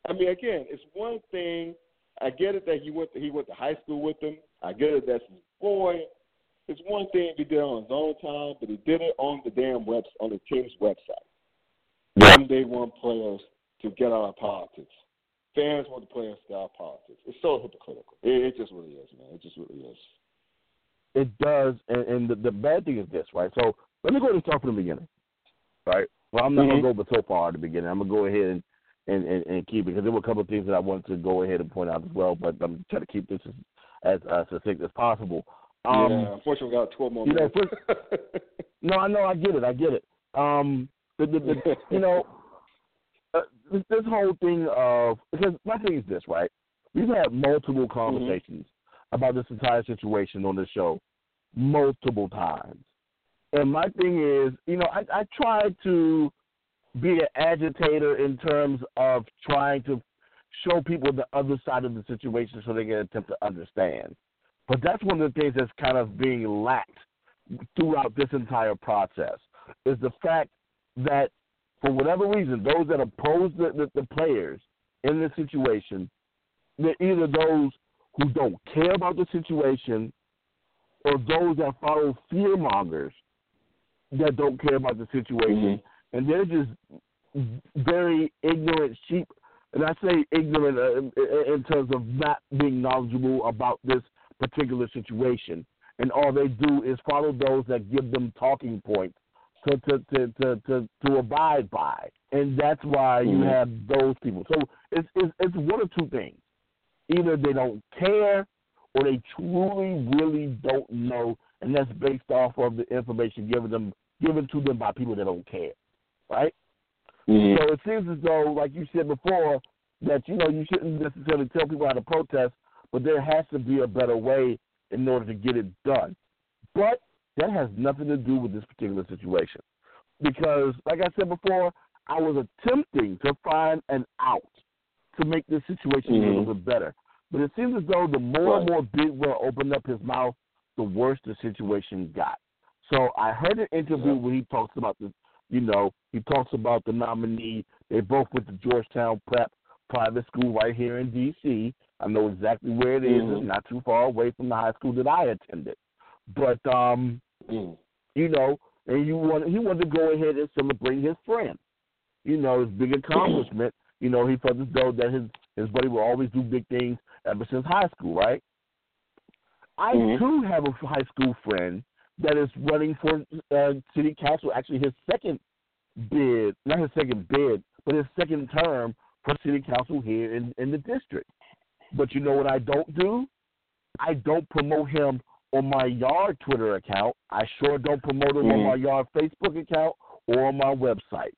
I mean, again, it's one thing. I get it that he went to, he went to high school with him. I get it that's his boy. It's one thing he did it on his own time, but he did it on the damn web on the team's website. One day want players to get out of politics. Fans want the players to get out of politics. It's so hypocritical. It, it just really is, man. It just really is. It does, and, and the, the bad thing is this, right? So let me go ahead and start from the beginning, right? Well, I'm not mm-hmm. gonna go so far at the beginning. I'm gonna go ahead and and, and, and keep it because there were a couple of things that I wanted to go ahead and point out as well, but I'm trying to keep this as, as uh, succinct as possible. Um, yeah, unfortunately, we got 12 more you minutes. Know, first, *laughs* no, I know, I get it, I get it. Um, the, the, the, you know, uh, this, this whole thing of because my thing is this, right? We've had multiple Mm-hmm. conversations mm-hmm. about this entire situation on this show, multiple times. And my thing is, you know, I, I try to be an agitator in terms of trying to show people the other side of the situation so they can attempt to understand. But that's one of the things that's kind of being lacked throughout this entire process is the fact that for whatever reason, those that oppose the, the, the players in this situation, they're either those who don't care about the situation or those that follow fear mongers that don't care about the situation. Mm-hmm and they're just very ignorant sheep. And I say ignorant uh, in terms of not being knowledgeable about this particular situation. And all they do is follow those that give them talking points to to to to to, to abide by. And that's why you mm-hmm. have those people. So it's, it's it's one of two things: either they don't care, or they truly, really don't know, and that's based off of the information given them given to them by people that don't care, right? Mm-hmm. So it seems as though, like you said before, that you know you shouldn't necessarily tell people how to protest, but there has to be a better way in order to get it done. But that has nothing to do with this particular situation, because, like I said before, I was attempting to find an out to make this situation mm-hmm. a little bit better. But it seems as though the more and more Bidwill opened up his mouth, the worse the situation got. So I heard an interview where he talks about the, you know, he talks about the nominee. They both went to Georgetown Prep private school right here in D.C. I know exactly where it is. Mm-hmm. It's not too far away from the high school that I attended. But um, mm. you know, and you want he wanted to go ahead and celebrate his friend. You know, his big accomplishment. *clears throat* you know, he felt as though that his his buddy will always do big things ever since high school, right? I mm-hmm. too have a high school friend that is running for uh, city council. Actually, his second bid, not his second bid, but his second term for city council here in, in the district. But you know what I don't do? I don't promote him on my yard Twitter account. I sure don't promote him mm-hmm. on my yard Facebook account or on my website.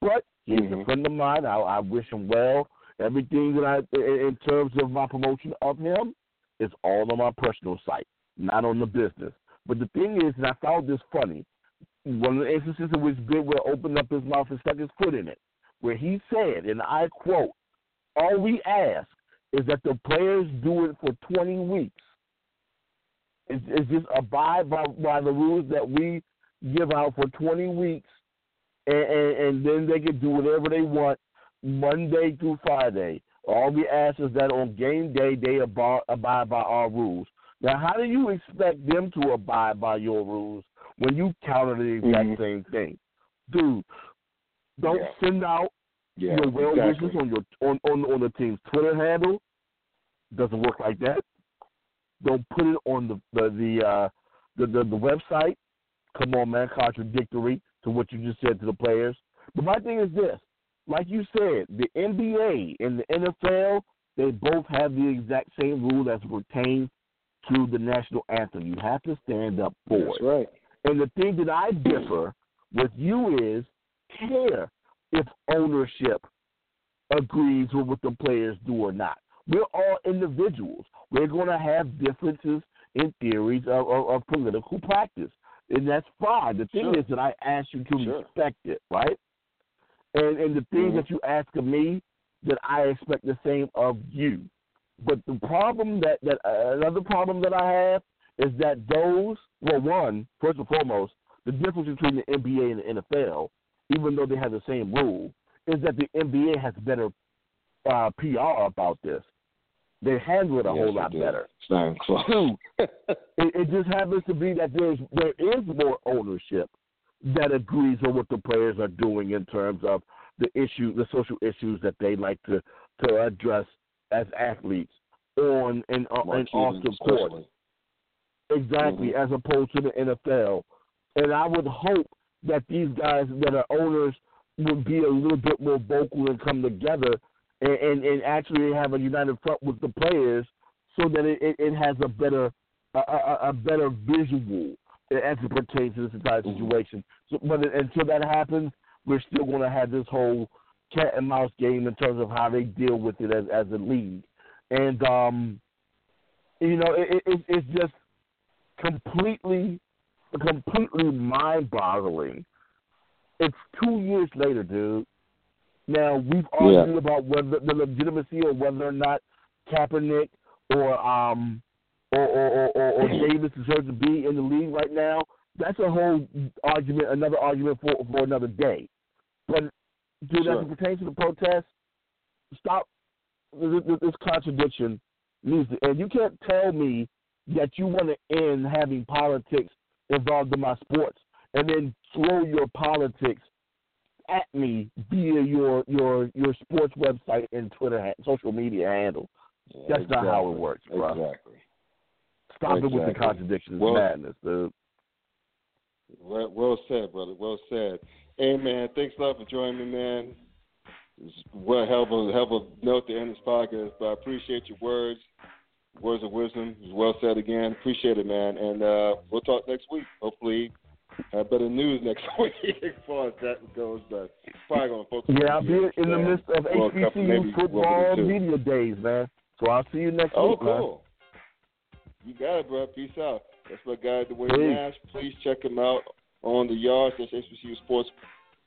But he's mm-hmm. a friend of mine. I, I wish him well. Everything that I, in terms of my promotion of him, is all on my personal site, not on the business. But the thing is, and I found this funny, one of the instances in which Bidwill opened up his mouth and stuck his foot in it, where he said, and I quote, all we ask is that the players do it for 20 weeks. It's, it's just abide by, by the rules that we give out for 20 weeks, and, and, and then they can do whatever they want Monday through Friday. All we ask is that on game day they abide, abide by our rules. Now, how do you expect them to abide by your rules when you counter the exact mm-hmm. same thing, dude? Don't yeah. send out yeah, your well exactly. wishes on your on, on on the team's Twitter handle. Doesn't work like that. Don't put it on the the the, uh, the, the the website. Come on, man, contradictory to what you just said to the players. But my thing is this: like you said, the NBA and the NFL, they both have the exact same rule as pertains to the national anthem. You have to stand up for That's it. right. And the thing that I differ with you is care if ownership agrees with what the players do or not. We're all individuals. We're going to have differences in theories of, of, of political practice, and that's fine. The thing Sure. is that I ask you to Sure. respect it, right? And and the things Mhm. that you ask of me, that I expect the same of you. But the problem that that uh, another problem that I have is that those well, one first and foremost, the difference between the NBA and the NFL, even though they have the same rule, is that the NBA has better uh, PR about this. They handle it a Yes, whole lot do. better. It's not close. Two, *laughs* it, it just happens to be that there's there is more ownership that agrees on what the players are doing in terms of the issue, the social issues that they like to to address as athletes on and, uh, and off the court. especially. Exactly, Mhm. as opposed to the NFL. And I would hope that these guys that are owners would be a little bit more vocal and come together and, and, and actually have a united front with the players so that it, it, it has a better a, a, a better visual as it pertains to this entire Mhm. situation. So, but until that happens, we're still going to have this whole cat and mouse game in terms of how they deal with it as as a league. And um, you know, it, it, it's just completely, completely mind-boggling. It's two years later, dude. Now we've Yeah. argued about whether the legitimacy or whether or not Kaepernick or um or or, or, or, or Davis deserves to be in the league right now. That's a whole argument, another argument for for another day. But dude, Sure. as it pertains to the protest, stop this, this- this contradiction needs to and you can't tell me that you want to end having politics involved in my sports and then throw your politics at me via your your your sports website and Twitter social media handle. Yeah, That's not how it works, bro. Exactly. Stop it with the Exactly. contradictions, Well- madness, dude. Well, well said, brother. Well said. Hey, man, thanks a lot for joining me, man. It's well, hell of a, hell of a note to end this podcast, but I appreciate your words. words of wisdom. Well said again. Appreciate it, man. And uh, we'll talk next week. Hopefully, have better news next *laughs* week as far as that goes. But probably to focus. Yeah, I'll be in the midst of World HBCU football media days, man. So I'll see you next oh, week, Oh, cool. You got it, bro. Peace out. That's my guy, Dwayne Nash. Please check him out on the Yard slash HBCU Sports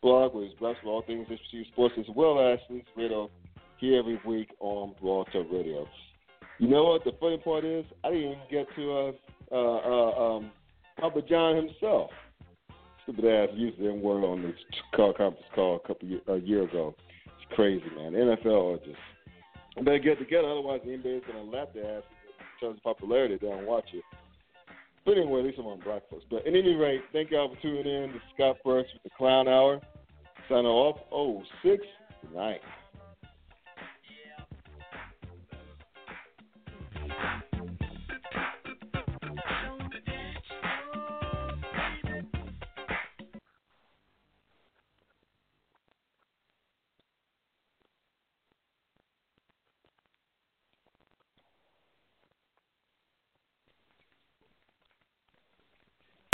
blog, where he's blogs for all things HBCU sports, as well as Sleeps Radio here every week on Blog Talk Radio. You know what? The funny part is, I didn't even get to uh, uh, uh, um, Papa John himself. Stupid ass used the word on this call conference call a couple year, a year ago. It's crazy, man. The NFL are just they get together, otherwise the NBA is to lap their ass in terms of popularity. They don't watch it. But anyway, at least I'm on Black. But at any rate, thank y'all for tuning in. This is Scott Burks with the Clown Hour. Signing off. Oh, six nine.